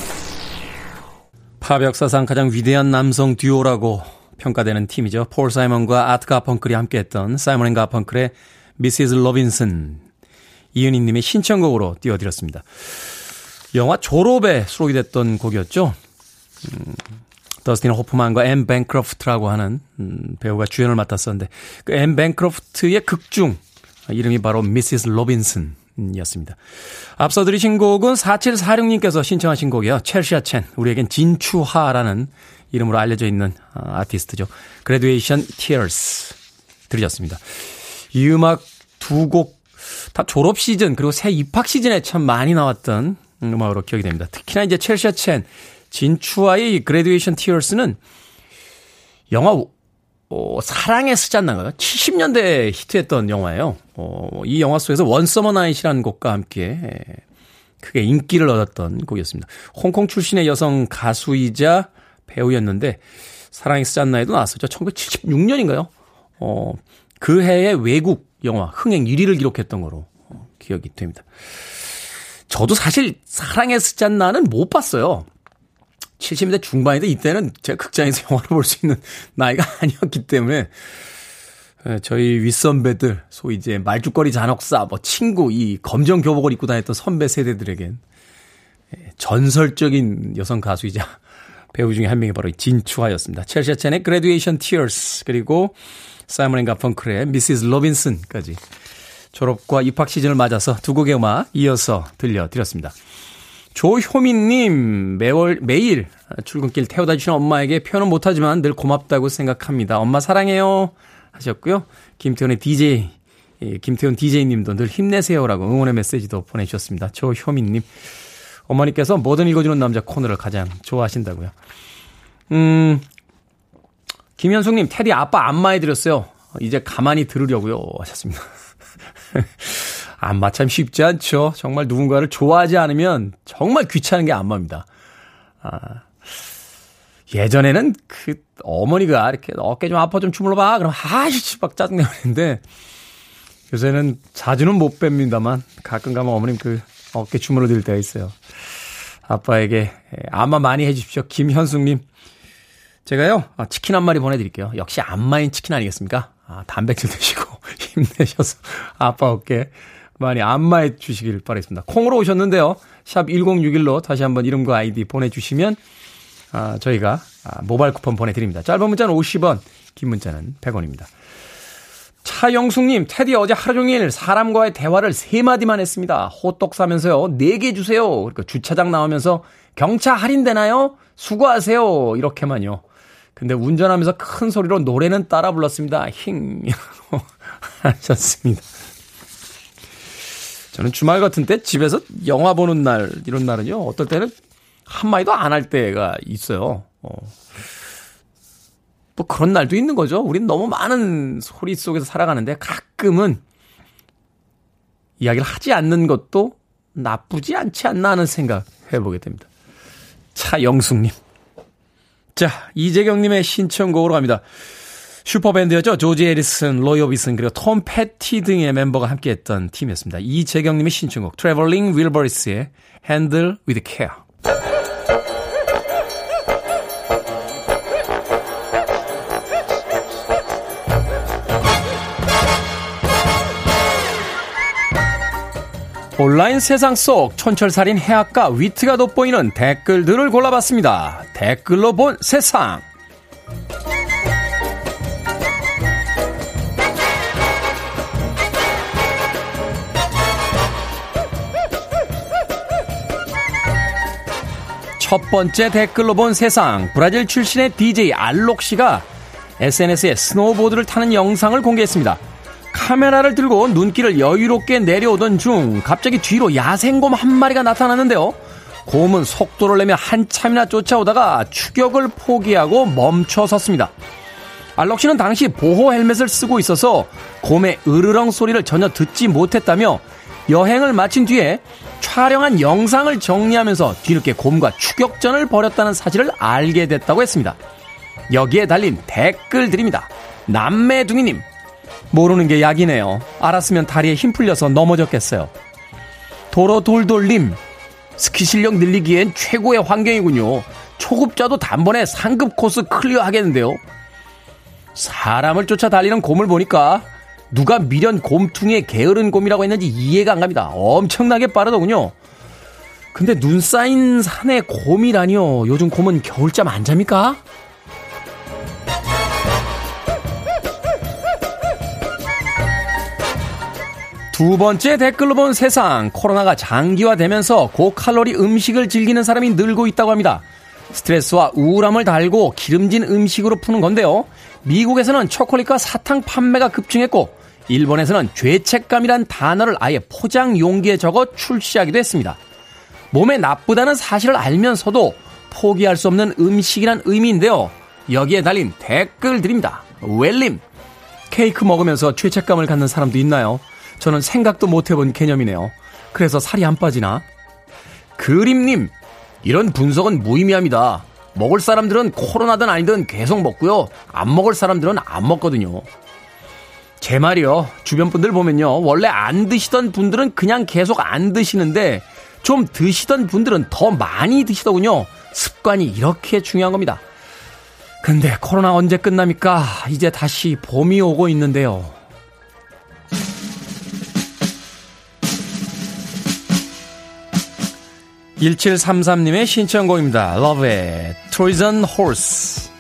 S1: 팝 역사상 가장 위대한 남성 듀오라고 평가되는 팀이죠. 폴 사이먼과 아트 가펑클이 함께했던 사이먼 앤 가펑클의 Mrs. Robinson 이은희님의 신청곡으로 띄워드렸습니다. 영화 졸업에 수록이 됐던 곡이었죠. 음, 더스틴 호프만과 앤 뱅크로프트라고 하는 음, 배우가 주연을 맡았었는데 그 앤 뱅크로프트의 극중 이름이 바로 Mrs. Robinson이었습니다. 앞서 들으신 곡은 4746님께서 신청하신 곡이에요. 첼시아 첸 우리에겐 진추하라는 이름으로 알려져 있는 아, 아티스트죠. Graduation Tears 들으셨습니다. 이 음악 두 곡 다 졸업 시즌 그리고 새 입학 시즌에 참 많이 나왔던 음악으로 기억이 됩니다. 특히나 이제 첼시아 첸 진추하의 Graduation Tears는 영화 어, 사랑의 스잔나가요? 70년대에 히트했던 영화예요. 어, 이 영화 속에서 One Summer Night이라는 곡과 함께 크게 인기를 얻었던 곡이었습니다. 홍콩 출신의 여성 가수이자 배우였는데 사랑의 스잔나에도 나왔었죠. 1976년인가요? 어, 그 해에 외국 영화 흥행 1위를 기록했던 거로 어, 기억이 됩니다. 저도 사실 사랑의 스잔나는 못 봤어요. 70년대 중반인데 이때는 제가 극장에서 영화를 볼 수 있는 나이가 아니었기 때문에 예, 저희 윗선배들 소위 이제 말죽거리 잔혹사 뭐 친구 이 검정 교복을 입고 다녔던 선배 세대들에겐 예, 전설적인 여성 가수이자 배우 중에 한 명이 바로 진추하였습니다. 첼시아 첸의 Graduation Tears 그리고 사이먼 앤 가펑클의 Mrs. Robinson까지 졸업과 입학 시즌을 맞아서 두 곡의 음악 이어서 들려드렸습니다. 조효민님, 매월, 매일 출근길 태워다 주시는 엄마에게 표현은 못하지만 늘 고맙다고 생각합니다. 엄마 사랑해요. 하셨고요. 김태훈의 DJ, 예, 김태훈 DJ님도 늘 힘내세요라고 응원의 메시지도 보내주셨습니다. 조효민님. 어머니께서 뭐든 읽어주는 남자 코너를 가장 좋아하신다고요. 음, 김현숙님, 테디 아빠 안마해드렸어요. 이제 가만히 들으려고요. 하셨습니다. 안마 참 쉽지 않죠. 정말 누군가를 좋아하지 않으면 정말 귀찮은 게 안마입니다. 아, 예전에는 그 어머니가 이렇게 어깨 좀 아파 좀 주물러봐. 그럼 아씨 막 짜증내는데 요새는 자주는 못 뺍니다만 가끔 가면 어머님 그 어깨 주물러 드릴 때가 있어요. 아빠에게 안마 많이 해주십시오. 김현숙님. 제가요, 아, 치킨 한 마리 보내드릴게요. 역시 안마인 치킨 아니겠습니까? 아, 단백질 드시고 힘내셔서 아빠 어깨 많이 안마해 주시길 바라겠습니다. 콩으로 오셨는데요. 샵 1061로 다시 한번 이름과 아이디 보내주시면 아, 저희가 아, 모바일 쿠폰 보내드립니다. 짧은 문자는 50원, 긴 문자는 100원입니다. 차영숙님, 테디 어제 하루 종일 사람과의 대화를 세 마디만 했습니다. 호떡 사면서요, 4개 주세요. 그러니까 주차장 나오면서 경차 할인되나요? 수고하세요. 이렇게만요. 근데 운전하면서 큰 소리로 노래는 따라 불렀습니다. 힝. 하셨습니다. 저는 주말 같은 때 집에서 영화 보는 날, 이런 날은요, 어떨 때는 한마디도 안 할 때가 있어요. 어. 뭐 그런 날도 있는 거죠. 우린 너무 많은 소리 속에서 살아가는데 가끔은 이야기를 하지 않는 것도 나쁘지 않지 않나 하는 생각 해보게 됩니다. 차영숙님. 자, 이재경님의 신청곡으로 갑니다. 슈퍼밴드였죠. 조지 해리슨, 로이 오비슨, 그리고 톰 페티 등의 멤버가 함께했던 팀이었습니다. 이재경님의 신청곡, 트래블링 윌버리스의 Handle with Care. 온라인 세상 속 촌철살인 해학과 위트가 돋보이는 댓글들을 골라봤습니다. 댓글로 본 세상. 첫 번째 댓글로 본 세상. 브라질 출신의 DJ 알록 씨가 SNS에 스노우보드를 타는 영상을 공개했습니다. 카메라를 들고 눈길을 여유롭게 내려오던 중 갑자기 뒤로 야생곰 한 마리가 나타났는데요. 곰은 속도를 내며 한참이나 쫓아오다가 추격을 포기하고 멈춰 섰습니다. 알록 씨는 당시 보호 헬멧을 쓰고 있어서 곰의 으르렁 소리를 전혀 듣지 못했다며 여행을 마친 뒤에 촬영한 영상을 정리하면서 뒤늦게 곰과 추격전을 벌였다는 사실을 알게 됐다고 했습니다. 여기에 달린 댓글들입니다. 남매둥이님, 모르는 게 약이네요. 알았으면 다리에 힘 풀려서 넘어졌겠어요. 도로돌돌님, 스키 실력 늘리기엔 최고의 환경이군요. 초급자도 단번에 상급 코스 클리어 하겠는데요. 사람을 쫓아 달리는 곰을 보니까 누가 미련 곰탱이에 게으른 곰이라고 했는지 이해가 안 갑니다. 엄청나게 빠르더군요. 근데 눈 쌓인 산에 곰이라니요. 요즘 곰은 겨울잠 안 잡니까? 두 번째 댓글로 본 세상. 코로나가 장기화되면서 고칼로리 음식을 즐기는 사람이 늘고 있다고 합니다. 스트레스와 우울함을 달고 기름진 음식으로 푸는 건데요. 미국에서는 초콜릿과 사탕 판매가 급증했고, 일본에서는 죄책감이란 단어를 아예 포장 용기에 적어 출시하기도 했습니다. 몸에 나쁘다는 사실을 알면서도 포기할 수 없는 음식이란 의미인데요. 여기에 달린 댓글 드립니다. 웰림. 케이크 먹으면서 죄책감을 갖는 사람도 있나요? 저는 생각도 못 해본 개념이네요. 그래서 살이 안 빠지나? 그림님, 이런 분석은 무의미합니다. 먹을 사람들은 코로나든 아니든 계속 먹고요. 안 먹을 사람들은 안 먹거든요. 제 말이요. 주변 분들 보면요. 원래 안 드시던 분들은 그냥 계속 안 드시는데 좀 드시던 분들은 더 많이 드시더군요. 습관이 이렇게 중요한 겁니다. 근데 코로나 언제 끝납니까? 이제 다시 봄이 오고 있는데요. 1733님의 신청곡입니다. Trojan Horse. Free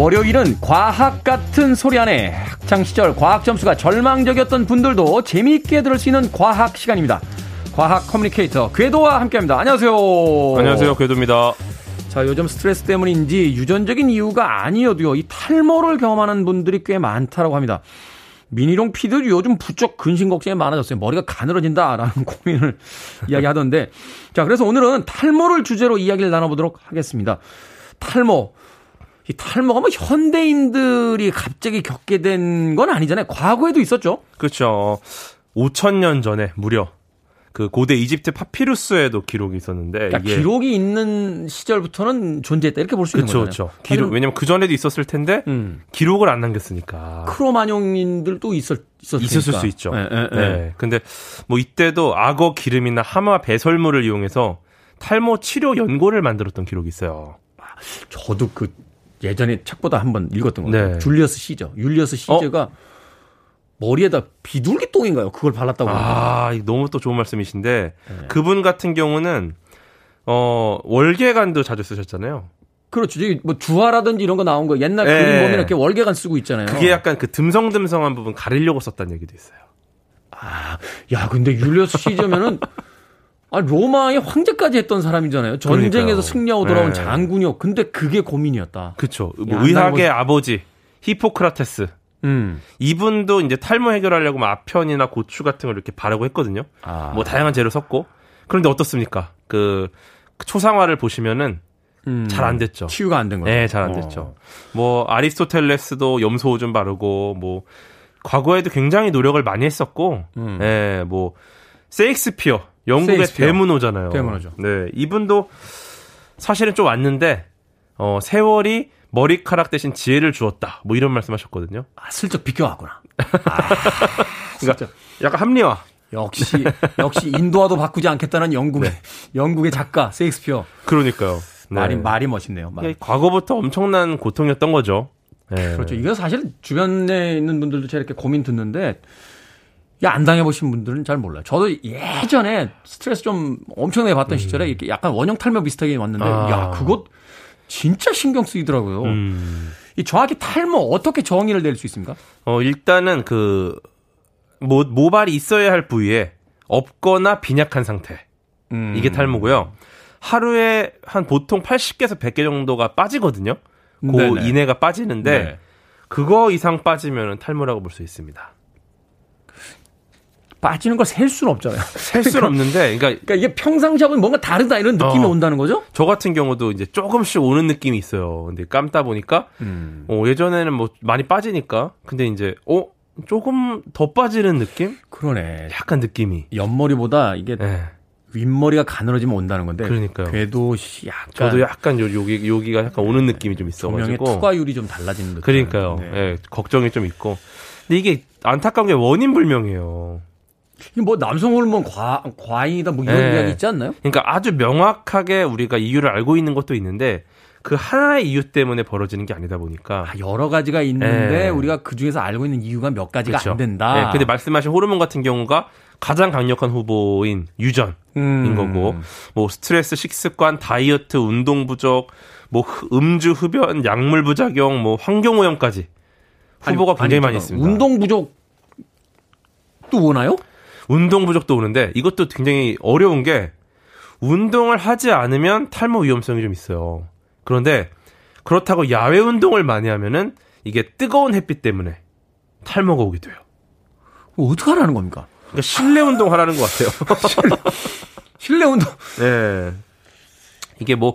S1: 월요일은 과학 같은 소리 하네 학창 시절 과학 점수가 절망적이었던 분들도 재미있게 들을 수 있는 과학 시간입니다. 과학 커뮤니케이터 궤도와 함께합니다. 안녕하세요.
S3: 안녕하세요, 궤도입니다.
S1: 자, 요즘 스트레스 때문인지 유전적인 이유가 아니어도요, 이 탈모를 경험하는 분들이 꽤 많다라고 합니다. 미니롱 PD 요즘 부쩍 근심 걱정이 많아졌어요. 머리가 가늘어진다라는 고민을 이야기하던데. 자, 그래서 오늘은 탈모를 주제로 이야기를 나눠보도록 하겠습니다. 탈모. 이 탈모가 뭐 현대인들이 갑자기 겪게 된 건 아니잖아요. 과거에도 있었죠.
S3: 그렇죠. 5천 년 전에 무려 그 고대 이집트 파피루스에도 기록이 있었는데
S1: 그러니까 이게 기록이 있는 시절부터는 존재했다 이렇게 볼 수 있는 거죠.
S3: 그렇죠. 기록 왜냐면 그 전에도 있었을 텐데 음. 기록을 안 남겼으니까.
S1: 크로마뇽인들도 있었 있었
S3: 있었을 수 있죠. 네, 네, 네. 네. 근데 뭐 이때도 악어 기름이나 하마 배설물을 이용해서 탈모 치료 연고를 만들었던 기록이 있어요.
S1: 저도 그 예전에 책보다 한 번 읽었던 거 같아요. 네. 줄리어스 시저. 율리어스 시저가 어? 머리에다 비둘기 똥인가요? 그걸 발랐다고.
S3: 아, 너무 또 좋은 말씀이신데 네. 그분 같은 경우는 어, 월계관도 자주 쓰셨잖아요.
S1: 그렇죠. 뭐 주화라든지 이런 거 나온 거 옛날 네. 그림 보면 이렇게 월계관 쓰고 있잖아요.
S3: 그게 약간 그 듬성듬성한 부분 가리려고 썼다는 얘기도 있어요.
S1: 아, 야, 근데 율리어스 시저면은 아, 로마의 황제까지 했던 사람이잖아요. 전쟁에서 그러니까요. 승리하고 돌아온 네. 장군이요. 근데 그게 고민이었다.
S3: 그렇죠. 뭐 의학의 뭐... 아버지 히포크라테스. 음. 이분도 이제 탈모 해결하려고 뭐 아편이나 고추 같은 걸 이렇게 바르고 했거든요. 아. 뭐 다양한 재료 섞고. 그런데 어떻습니까? 그 초상화를 보시면은 음. 잘안 됐죠.
S1: 치유가 안 된 거예요.
S3: 네, 잘안 됐죠. 어. 뭐 아리스토텔레스도 염소 오줌 바르고 뭐 과거에도 굉장히 노력을 많이 했었고, 음. 네, 뭐 세익스피어 영국의 대문호잖아요.
S1: 대문호죠.
S3: 네, 이분도 사실은 좀 왔는데 어, 세월이 머리카락 대신 지혜를 주었다. 뭐 이런 말씀하셨거든요.
S1: 아, 슬쩍 비껴왔구나. 아,
S3: 그러니까 약간 합리화.
S1: 역시 역시 인도와도 바꾸지 않겠다는 영국의 네. 영국의 작가 세익스피어.
S3: 그러니까요.
S1: 네. 말이 말이 멋있네요. 말.
S3: 과거부터 엄청난 고통이었던 거죠.
S1: 네. 그렇죠. 이거 사실 주변에 있는 분들도 제가 이렇게 고민 듣는데 안 당해보신 분들은 잘 몰라요. 저도 예전에 스트레스 좀 엄청나게 받던 음. 시절에 이렇게 약간 원형 탈모 비슷하게 왔는데, 아. 야, 그것 진짜 신경 쓰이더라고요. 음. 이 정확히 탈모 어떻게 정의를 낼 수 있습니까?
S3: 어, 일단은 그, 모, 모발이 있어야 할 부위에 없거나 빈약한 상태. 음. 이게 탈모고요. 하루에 한 보통 80개에서 100개 정도가 빠지거든요. 그 네네. 이내가 빠지는데, 네. 그거 이상 빠지면 탈모라고 볼 수 있습니다.
S1: 빠지는 걸 셀 수는 없잖아요.
S3: 셀 수는 없는데,
S1: 그러니까, 그러니까, 이게 평상시하고는 뭔가 다르다 이런 느낌이 어, 온다는 거죠?
S3: 저 같은 경우도 이제 조금씩 오는 느낌이 있어요. 근데 감다 보니까, 음. 어, 예전에는 뭐 많이 빠지니까, 근데 이제, 어? 조금 더 빠지는 느낌?
S1: 그러네.
S3: 약간 느낌이.
S1: 옆머리보다 이게 네. 윗머리가 가늘어지면 온다는 건데.
S3: 그러니까요.
S1: 그래도 약간
S3: 저도 약간 요 여기 여기가 약간 오는 느낌이 좀 있어가지고.
S1: 투과율이 좀 달라지는 느낌.
S3: 그러니까요. 네. 네. 걱정이 좀 있고. 근데 이게 안타까운 게 원인 불명이에요.
S1: 뭐 남성 호르몬 과 과잉이다 뭐 이런 네. 이야기 있지 않나요?
S3: 그러니까 아주 명확하게 우리가 이유를 알고 있는 것도 있는데 그 하나의 이유 때문에 벌어지는 게 아니다 보니까
S1: 아, 여러 가지가 있는데 네. 우리가 그 중에서 알고 있는 이유가 몇 가지가 그렇죠. 안 된다. 네.
S3: 근데 말씀하신 호르몬 같은 경우가 가장 강력한 후보인 유전인 음. 거고 뭐 스트레스, 식습관, 다이어트, 운동 부족, 뭐 음주, 흡연, 약물 부작용, 뭐 환경 오염까지 후보가 아니, 굉장히 아니, 많이 있습니다.
S1: 운동 부족 또 오나요?
S3: 운동 부족도 오는데 이것도 굉장히 어려운 게 운동을 하지 않으면 탈모 위험성이 좀 있어요. 그런데 그렇다고 야외 운동을 많이 하면은 이게 뜨거운 햇빛 때문에 탈모가 오게 돼요.
S1: 어떻게 하라는 겁니까?
S3: 그러니까 실내 운동 하라는 것 같아요.
S1: 실내 운동.
S3: 네. 이게 뭐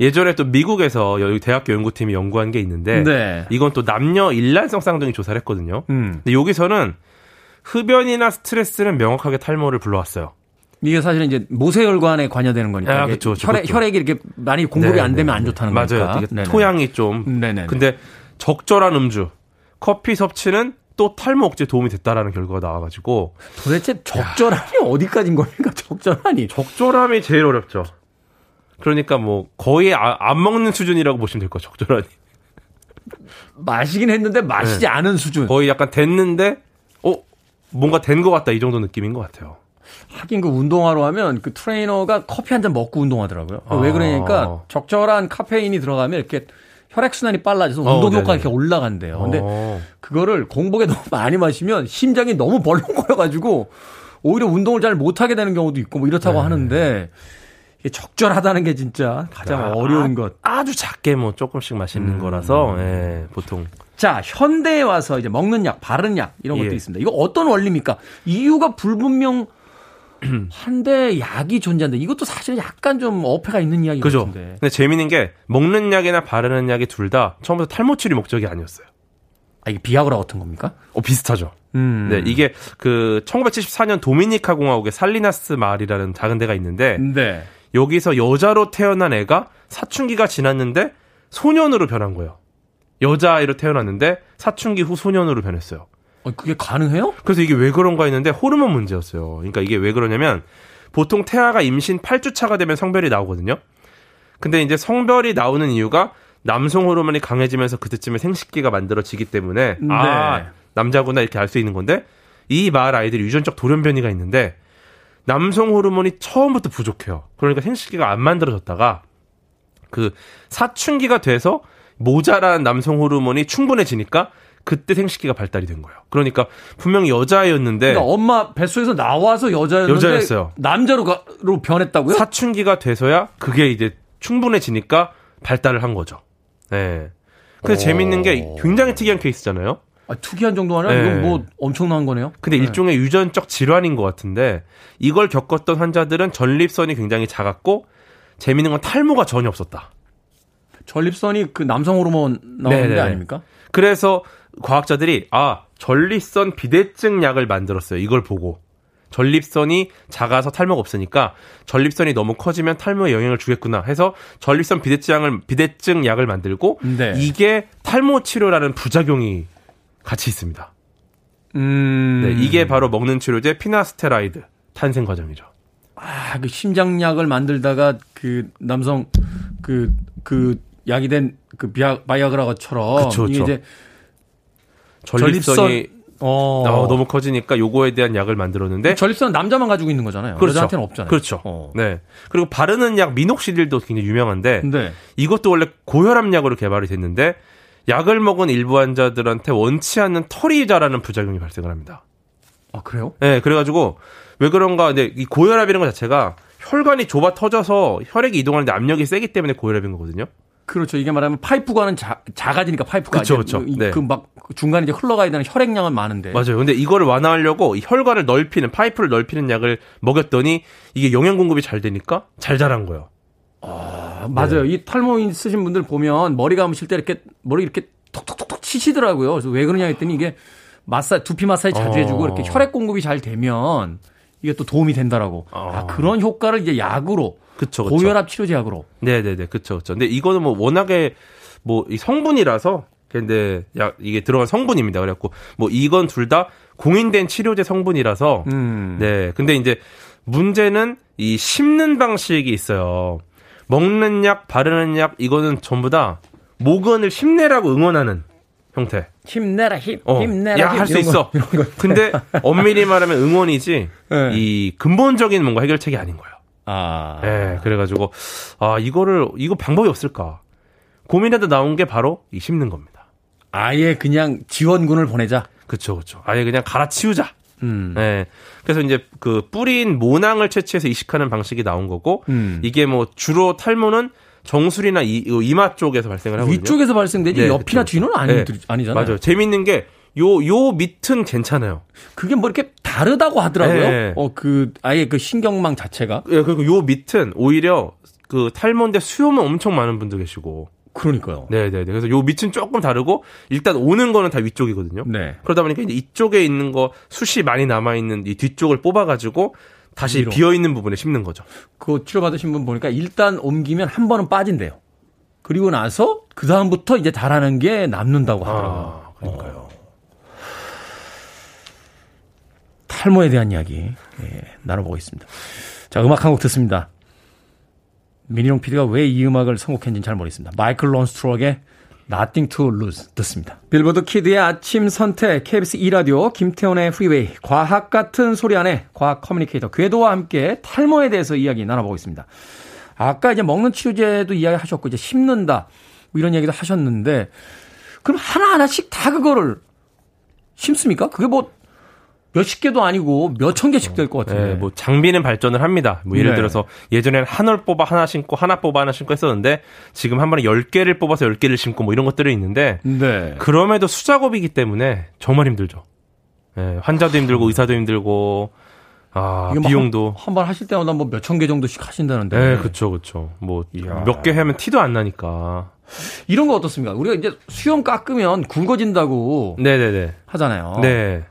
S3: 예전에 또 미국에서 여기 대학교 연구팀이 연구한 게 있는데 네. 이건 또 남녀 일란성 쌍둥이 조사를 했거든요. 음. 근데 여기서는 흡연이나 스트레스는 명확하게 탈모를 불러왔어요.
S1: 이게 사실은 이제 모세혈관에 관여되는 거니까. 아, 그렇죠. 혈액, 혈액이 이렇게 많이 공급이 네네. 안 되면 안 좋다는
S3: 맞아요.
S1: 거니까.
S3: 맞아요. 토양이 좀. 네네. 근데 적절한 음주, 커피 섭취는 또 탈모 억제 도움이 됐다라는 결과가 나와가지고
S1: 도대체 적절함이 야. 어디까지인 겁니까? 적절함이
S3: 적절함이 제일 어렵죠. 그러니까 뭐 거의 아, 안 먹는 수준이라고 보시면 될 거예요. 적절하니.
S1: 마시긴 했는데 마시지 네. 않은 수준.
S3: 거의 약간 됐는데 어 뭔가 된 것 같다 이 정도 느낌인 것 같아요.
S1: 하긴 그 운동하러 하면 그 트레이너가 커피 한 잔 먹고 운동하더라고요. 아. 왜 그러냐니까 적절한 카페인이 들어가면 이렇게 혈액순환이 빨라져서 어, 운동 효과가 이렇게 올라간대요. 근데 어. 그거를 공복에 너무 많이 마시면 심장이 너무 벌렁거려가지고 오히려 운동을 잘 못하게 되는 경우도 있고 뭐 이렇다고 네. 하는데 이게 적절하다는 게 진짜 가장 아, 어려운 것.
S3: 아주 작게 뭐 조금씩 마시는 음. 거라서 예, 보통.
S1: 자 현대에 와서 이제 먹는 약, 바르는 약 이런 것도 예. 있습니다. 이거 어떤 원리입니까? 이유가 불분명. 한데 약이 존재한다. 이것도 사실 약간 좀 어폐가 있는 이야기 그죠. 같은데.
S3: 근데 재밌는 게 먹는 약이나 바르는 약이 둘 다 처음부터 탈모 치료 목적이 아니었어요.
S1: 아, 이게 비아그라 같은 겁니까?
S3: 어, 비슷하죠. 음. 네, 이게 그 1974년 도미니카 공화국의 살리나스 마을이라는 작은 데가 있는데 네. 여기서 여자로 태어난 애가 사춘기가 지났는데 소년으로 변한 거예요. 여자아이로 태어났는데 사춘기 후 소년으로 변했어요.
S1: 어, 그게 가능해요?
S3: 그래서 이게 왜 그런가 했는데 호르몬 문제였어요. 그러니까 이게 왜 그러냐면 보통 태아가 임신 8주 차가 되면 성별이 나오거든요. 근데 이제 성별이 나오는 이유가 남성 호르몬이 강해지면서 그때쯤에 생식기가 만들어지기 때문에 네. 아 남자구나 이렇게 알 수 있는 건데 이 말 아이들이 유전적 돌연변이가 있는데 남성 호르몬이 처음부터 부족해요. 그러니까 생식기가 안 만들어졌다가 그 사춘기가 돼서 모자란 남성 호르몬이 충분해지니까 그때 생식기가 발달이 된 거예요. 그러니까 분명히 여자였는데
S1: 그러니까 엄마 뱃속에서 나와서 여자였는데 여자였어요. 남자로 변했다고요?
S3: 사춘기가 돼서야 그게 이제 충분해지니까 발달을 한 거죠. 네. 근데 오. 재밌는 게 굉장히 특이한 케이스잖아요.
S1: 아, 특이한 정도 아니라 네. 이건 뭐 엄청난 거네요.
S3: 근데 네. 일종의 유전적 질환인 것 같은데 이걸 겪었던 환자들은 전립선이 굉장히 작았고 재밌는 건 탈모가 전혀 없었다.
S1: 전립선이 그 남성 호르몬 나오는 네네. 게 아닙니까?
S3: 그래서 과학자들이 아 전립선 비대증 약을 만들었어요. 이걸 보고 전립선이 작아서 탈모가 없으니까 전립선이 너무 커지면 탈모에 영향을 주겠구나 해서 전립선 비대증을 비대증 약을 만들고 네. 이게 탈모 치료라는 부작용이 같이 있습니다. 음... 네, 이게 바로 먹는 치료제 피나스테라이드 탄생 과정이죠.
S1: 아, 그 심장약을 만들다가 그 남성 그그 그 약이 된 그 바이아그라처럼 그쵸, 이게 이제
S3: 전립선이 어. 어. 너무 커지니까 요거에 대한 약을 만들었는데
S1: 전립선 남자만 가지고 있는 거잖아요. 그렇죠. 여자한테는 없잖아요.
S3: 그렇죠. 어. 네. 그리고 바르는 약 미녹시딜도 굉장히 유명한데 네. 이것도 원래 고혈압 약으로 개발이 됐는데 약을 먹은 일부 환자들한테 원치 않는 털이 자라는 부작용이 발생을 합니다.
S1: 아 그래요?
S3: 네. 그래가지고 왜 그런가? 근데 이 고혈압이라는 것 자체가 혈관이 좁아 터져서 혈액이 이동하는데 압력이 세기 때문에 고혈압인 거거든요.
S1: 그렇죠. 이게 말하면 파이프관은 자, 작아지니까 파이프가
S3: 그렇죠, 그렇죠.
S1: 네. 그막 중간에 이제 흘러가야 되는 혈액량은 많은데.
S3: 맞아요. 근데 이거를 완화하려고 혈관을 넓히는 파이프를 넓히는 약을 먹였더니 이게 영양 공급이 잘 되니까 잘 자란 거예요.
S1: 아, 맞아요. 네. 이 탈모 쓰신 분들 보면 머리 감으실 때 이렇게 머리 이렇게 톡톡톡톡 치시더라고요. 그래서 왜 그러냐 했더니 이게 마사 두피 마사지 자주
S3: 어.
S1: 해주고 이렇게 혈액 공급이 잘 되면 이게 또 도움이 된다라고.
S3: 어.
S1: 아, 그런 효과를 이제 약으로
S3: 그쵸, 그쵸.
S1: 고혈압 치료제 약으로.
S3: 네네네, 그쵸, 그쵸. 근데 이거는 뭐 워낙에 뭐 이 성분이라서 근데 야 이게 들어간 성분입니다. 그래갖고 뭐 이건 둘 다 공인된 치료제 성분이라서
S1: 음.
S3: 네. 근데 이제 문제는 이 씹는 방식이 있어요. 먹는 약, 바르는 약 이거는 전부 다 모근을 힘내라고 응원하는 형태.
S1: 힘내라 힘,
S3: 어,
S1: 힘내라
S3: 야,
S1: 힘.
S3: 할수
S1: 이런 거.
S3: 있어. 근데 엄밀히 말하면 응원이지
S1: 네.
S3: 이 근본적인 뭔가 해결책이 아닌 거예요.
S1: 아.
S3: 예, 그래가지고, 아, 이거를, 이거 방법이 없을까. 고민하다 나온 게 바로 이 씹는 겁니다.
S1: 아예 그냥 지원군을 보내자.
S3: 그쵸, 그쵸. 아예 그냥 갈아치우자.
S1: 음.
S3: 예. 그래서 이제 그 뿌린 모낭을 채취해서 이식하는 방식이 나온 거고,
S1: 음.
S3: 이게 뭐 주로 탈모는 정수리나 이, 이마 쪽에서 발생을 하거든요.
S1: 위쪽에서 발생되지
S3: 네,
S1: 옆이나
S3: 그쵸.
S1: 뒤는 아니,
S3: 네.
S1: 아니잖아요.
S3: 맞아요. 재밌는 게, 요, 요 밑은 괜찮아요.
S1: 그게 뭐 이렇게 다르다고 하더라고요.
S3: 네.
S1: 어, 그, 아예 그 신경망 자체가.
S3: 예, 그리고 요 밑은 오히려 그 탈모인데 수염은 엄청 많은 분도 계시고,
S1: 그러니까요.
S3: 네네네. 그래서 요 밑은 조금 다르고 일단 오는 거는 다 위쪽이거든요.
S1: 네.
S3: 그러다 보니까 이제 이쪽에 있는 거 숱이 많이 남아 있는 이 뒤쪽을 뽑아가지고 다시
S1: 위로.
S3: 비어 있는 부분에 심는 거죠.
S1: 그 치료받으신 분 보니까 일단 옮기면 한 번은 빠진대요. 그리고 나서 그다음부터 이제 자라는 게 남는다고 하더라고요.
S3: 아, 그러니까요.
S1: 탈모에 대한 이야기 예, 나눠보고 있습니다. 자, 음악 한 곡 듣습니다. 미니롱 PD가 왜 이 음악을 선곡했는지는 잘 모르겠습니다. Michael Learns to Rock의 Nothing to Lose 듣습니다. 빌보드 키드의 아침 선택 KBS 2라디오 김태훈의 Freeway 과학 같은 소리 하네 과학 커뮤니케이터 궤도와 함께 탈모에 대해서 이야기 나눠보고 있습니다. 아까 이제 먹는 치료제도 이야기 하셨고 이제 씹는다 뭐 이런 얘기도 하셨는데 그럼 하나하나씩 다 그거를 심습니까? 그게 뭐 몇십 개도 아니고 몇천 개씩 될 것 같은데.
S3: 네, 뭐 장비는 발전을 합니다. 뭐 예를
S1: 네.
S3: 들어서 예전에는 한 올 뽑아 하나 심고 하나 뽑아 하나 심고 했었는데 지금 한 번에 10개를 뽑아서 10개를 심고 뭐 이런 것들이 있는데
S1: 네.
S3: 그럼에도 수작업이기 때문에 정말 힘들죠. 예, 환자도 힘들고 의사도 힘들고 아,
S1: 뭐
S3: 비용도
S1: 한 번 하실 때마다 뭐 몇천 개 정도씩 하신다는데.
S3: 네, 그쵸, 그쵸. 뭐,
S1: 이야.
S3: 몇개 하면 티도 안 나니까.
S1: 이런 거 어떻습니까? 우리가 이제 수염 깎으면 굵어진다고
S3: 네네네.
S1: 하잖아요.
S3: 네.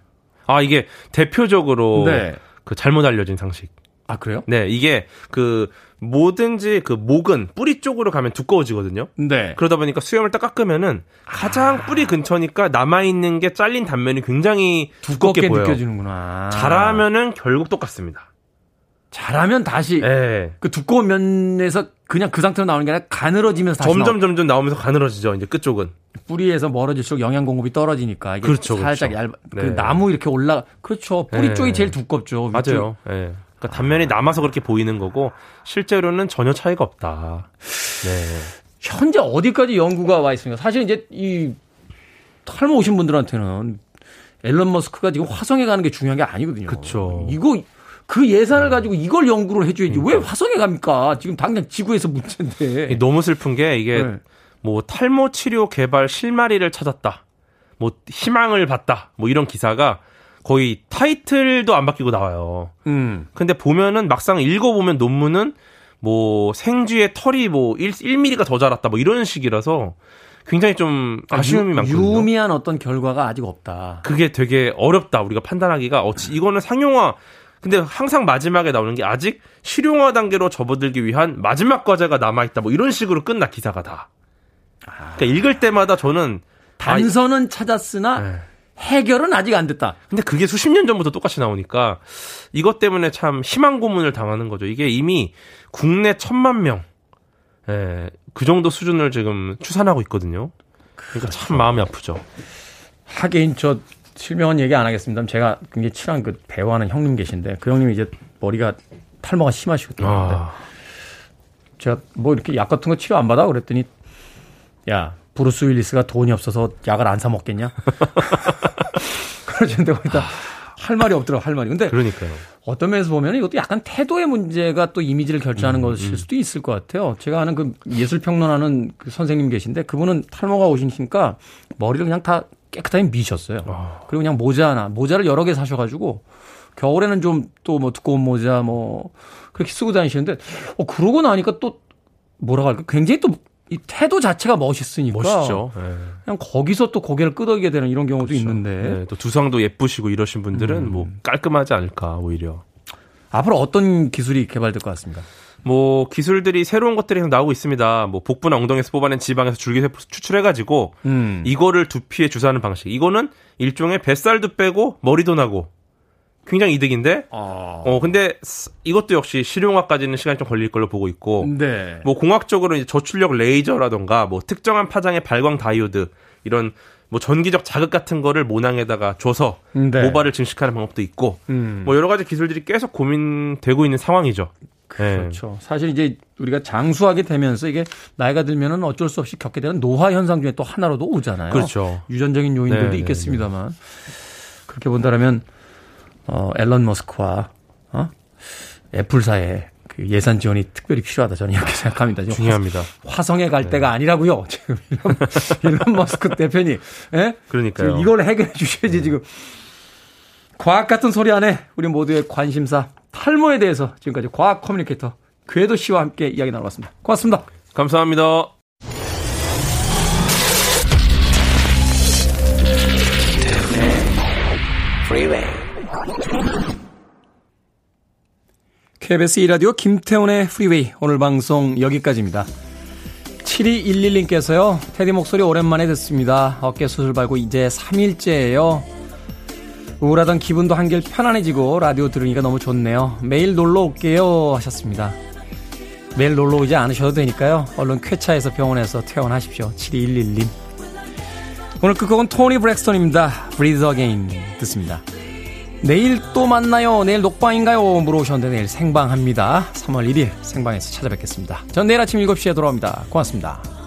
S3: 아, 이게 대표적으로
S1: 네.
S3: 그 잘못 알려진 상식.
S1: 아, 그래요?
S3: 네, 이게 그 뭐든지 그 목은 뿌리 쪽으로 가면 두꺼워지거든요.
S1: 네.
S3: 그러다 보니까 수염을 딱 깎으면은 가장 뿌리 근처니까 남아 있는 게 잘린 단면이 굉장히 두껍게,
S1: 두껍게
S3: 보여요.
S1: 느껴지는구나.
S3: 잘하면은 결국 똑같습니다.
S1: 잘하면 다시
S3: 예.
S1: 그 두꺼운 면에서 그냥 그 상태로 나오는 게 아니라 가늘어지면서 다시
S3: 점점 점점 나오면서 가늘어지죠. 이제 끝쪽은.
S1: 나오- 뿌리에서 멀어질수록 영양 공급이 떨어지니까 이게
S3: 그렇죠,
S1: 살짝
S3: 그렇죠.
S1: 얇. 그
S3: 네.
S1: 나무 이렇게 올라. 그렇죠. 뿌리
S3: 네.
S1: 쪽이 제일 두껍죠. 위쪽.
S3: 맞아요. 예. 그러니까 단면이 남아서 그렇게 보이는 거고 실제로는 전혀 차이가 없다. 네.
S1: 현재 어디까지 연구가 와 있습니까? 사실 이제 이 탈모 오신 분들한테는 앨런 머스크가 지금 화성에 가는 게 중요한 게 아니거든요.
S3: 그쵸.
S1: 이거 그 예산을 가지고 이걸 연구를 해줘야지 왜 화성에 갑니까? 지금 당장 지구에서 문제인데.
S3: 너무 슬픈 게 이게
S1: 네.
S3: 뭐 탈모 치료 개발 실마리를 찾았다. 뭐 희망을 봤다. 뭐 이런 기사가 거의 타이틀도 안 바뀌고 나와요.
S1: 음.
S3: 근데 보면은 막상 읽어보면 논문은 뭐 생쥐의 털이 뭐 1, 1mm가 더 자랐다. 뭐 이런 식이라서 굉장히 좀 아쉬움이
S1: 유-
S3: 많거든요.
S1: 유미한 어떤 결과가 아직 없다.
S3: 그게 되게 어렵다. 우리가 판단하기가 어, 지- 이거는 상용화. 근데 항상 마지막에 나오는 게 아직 실용화 단계로 접어들기 위한 마지막 과제가 남아 있다. 뭐 이런 식으로 끝나 기사가 다. 그러니까 읽을 때마다 저는
S1: 단서는 찾았으나
S3: 아, 네.
S1: 해결은 아직 안 됐다.
S3: 근데 그게 수십 년 전부터 똑같이 나오니까 이것 때문에 참 희망 고문을 당하는 거죠. 이게 이미 국내 천만 명, 예, 그 정도 수준을 지금 추산하고 있거든요. 그러니까 참 마음이 아프죠.
S1: 하긴 저 실명은 얘기 안 하겠습니다. 제가 굉장히 친한 그 배우하는 형님 계신데 그 형님이 이제 머리가 탈모가 심하시거든요. 근데
S3: 아,
S1: 제가 뭐 이렇게 약 같은 거 치료 안 받아 그랬더니 야 브루스 윌리스가 돈이 없어서 약을 안 사 먹겠냐? 그러시는데 거기다 할 말이 없더라고 할 말이. 근데
S3: 그러니까요.
S1: 어떤 면에서 보면 이것도 약간 태도의 문제가 또 이미지를 결정하는 것일 수도 있을 것 같아요. 제가 아는 그 예술 평론하는 그 선생님 계신데 그분은 탈모가 오시니까 머리를 그냥 다 깨끗하게 미셨어요. 그리고 그냥 모자 하나, 모자를 여러 개 사셔가지고 겨울에는 좀 또 뭐 두꺼운 모자 뭐 그렇게 쓰고 다니시는데 어 그러고 나니까 또 뭐라 할까 굉장히 또 이 태도 자체가 멋있으니까
S3: 멋있죠. 네.
S1: 그냥 거기서 또 고개를 끄덕이게 되는 이런 경우도
S3: 그렇죠.
S1: 있는데
S3: 네, 또 두상도 예쁘시고 이러신 분들은
S1: 음.
S3: 뭐 깔끔하지 않을까 오히려.
S1: 앞으로 어떤 기술이 개발될 것 같습니까?
S3: 뭐 기술들이 새로운 것들이 계속 나오고 있습니다. 뭐 복부나 엉덩이에서 뽑아낸 지방에서 줄기세포 추출해가지고
S1: 음.
S3: 이거를 두피에 주사하는 방식. 이거는 일종의 뱃살도 빼고 머리도 나고 굉장히 이득인데.
S1: 어.
S3: 어 근데 스- 이것도 역시 실용화까지는 시간이 좀 걸릴 걸로 보고 있고.
S1: 네.
S3: 뭐 공학적으로 이제 저출력 레이저라던가 뭐 특정한 파장의 발광 다이오드 이런 뭐 전기적 자극 같은 거를 모낭에다가 줘서
S1: 네.
S3: 모발을 증식하는 방법도 있고
S1: 음.
S3: 뭐 여러 가지 기술들이 계속 고민되고 있는 상황이죠. 네.
S1: 그렇죠. 사실 이제 우리가 장수하게 되면서 이게 나이가 들면은 어쩔 수 없이 겪게 되는 노화 현상 중에 또 하나로도 오잖아요.
S3: 그렇죠.
S1: 유전적인 요인들도
S3: 네, 네,
S1: 있겠습니다만 그렇게 본다면 어 앨런 머스크와 어? 애플사의 그 예산 지원이 특별히 필요하다 저는 이렇게 생각합니다.
S3: 중요합니다.
S1: 화성에 갈 때가 아니라고요. 지금 이런, 일론 머스크 대표님, 예?
S3: 그러니까요.
S1: 지금 이걸 해결해 주셔야지 지금 과학 같은 소리 하네 우리 모두의 관심사 탈모에 대해서 지금까지 과학 커뮤니케이터 궤도 씨와 함께 이야기 나눠봤습니다. 고맙습니다.
S3: 감사합니다.
S1: KBS 2라디오 김태훈의 Freeway 오늘 방송 여기까지입니다. 7211님께서요. 테디 목소리 오랜만에 듣습니다. 어깨 수술 받고 이제 3일째예요. 우울하던 기분도 한결 편안해지고 라디오 들으니까 너무 좋네요. 매일 놀러 올게요 하셨습니다. 매일 놀러 오지 않으셔도 되니까요. 얼른 쾌차에서 병원에서 퇴원하십시오. 7211님. 오늘 끝곡은 토니 브렉스턴입니다. Breathe Again 듣습니다. 내일 또 만나요. 내일 녹방인가요? 물어오셨는데 내일 생방합니다. 3월 1일 생방에서 찾아뵙겠습니다. 전 내일 아침 7시에 돌아옵니다. 고맙습니다.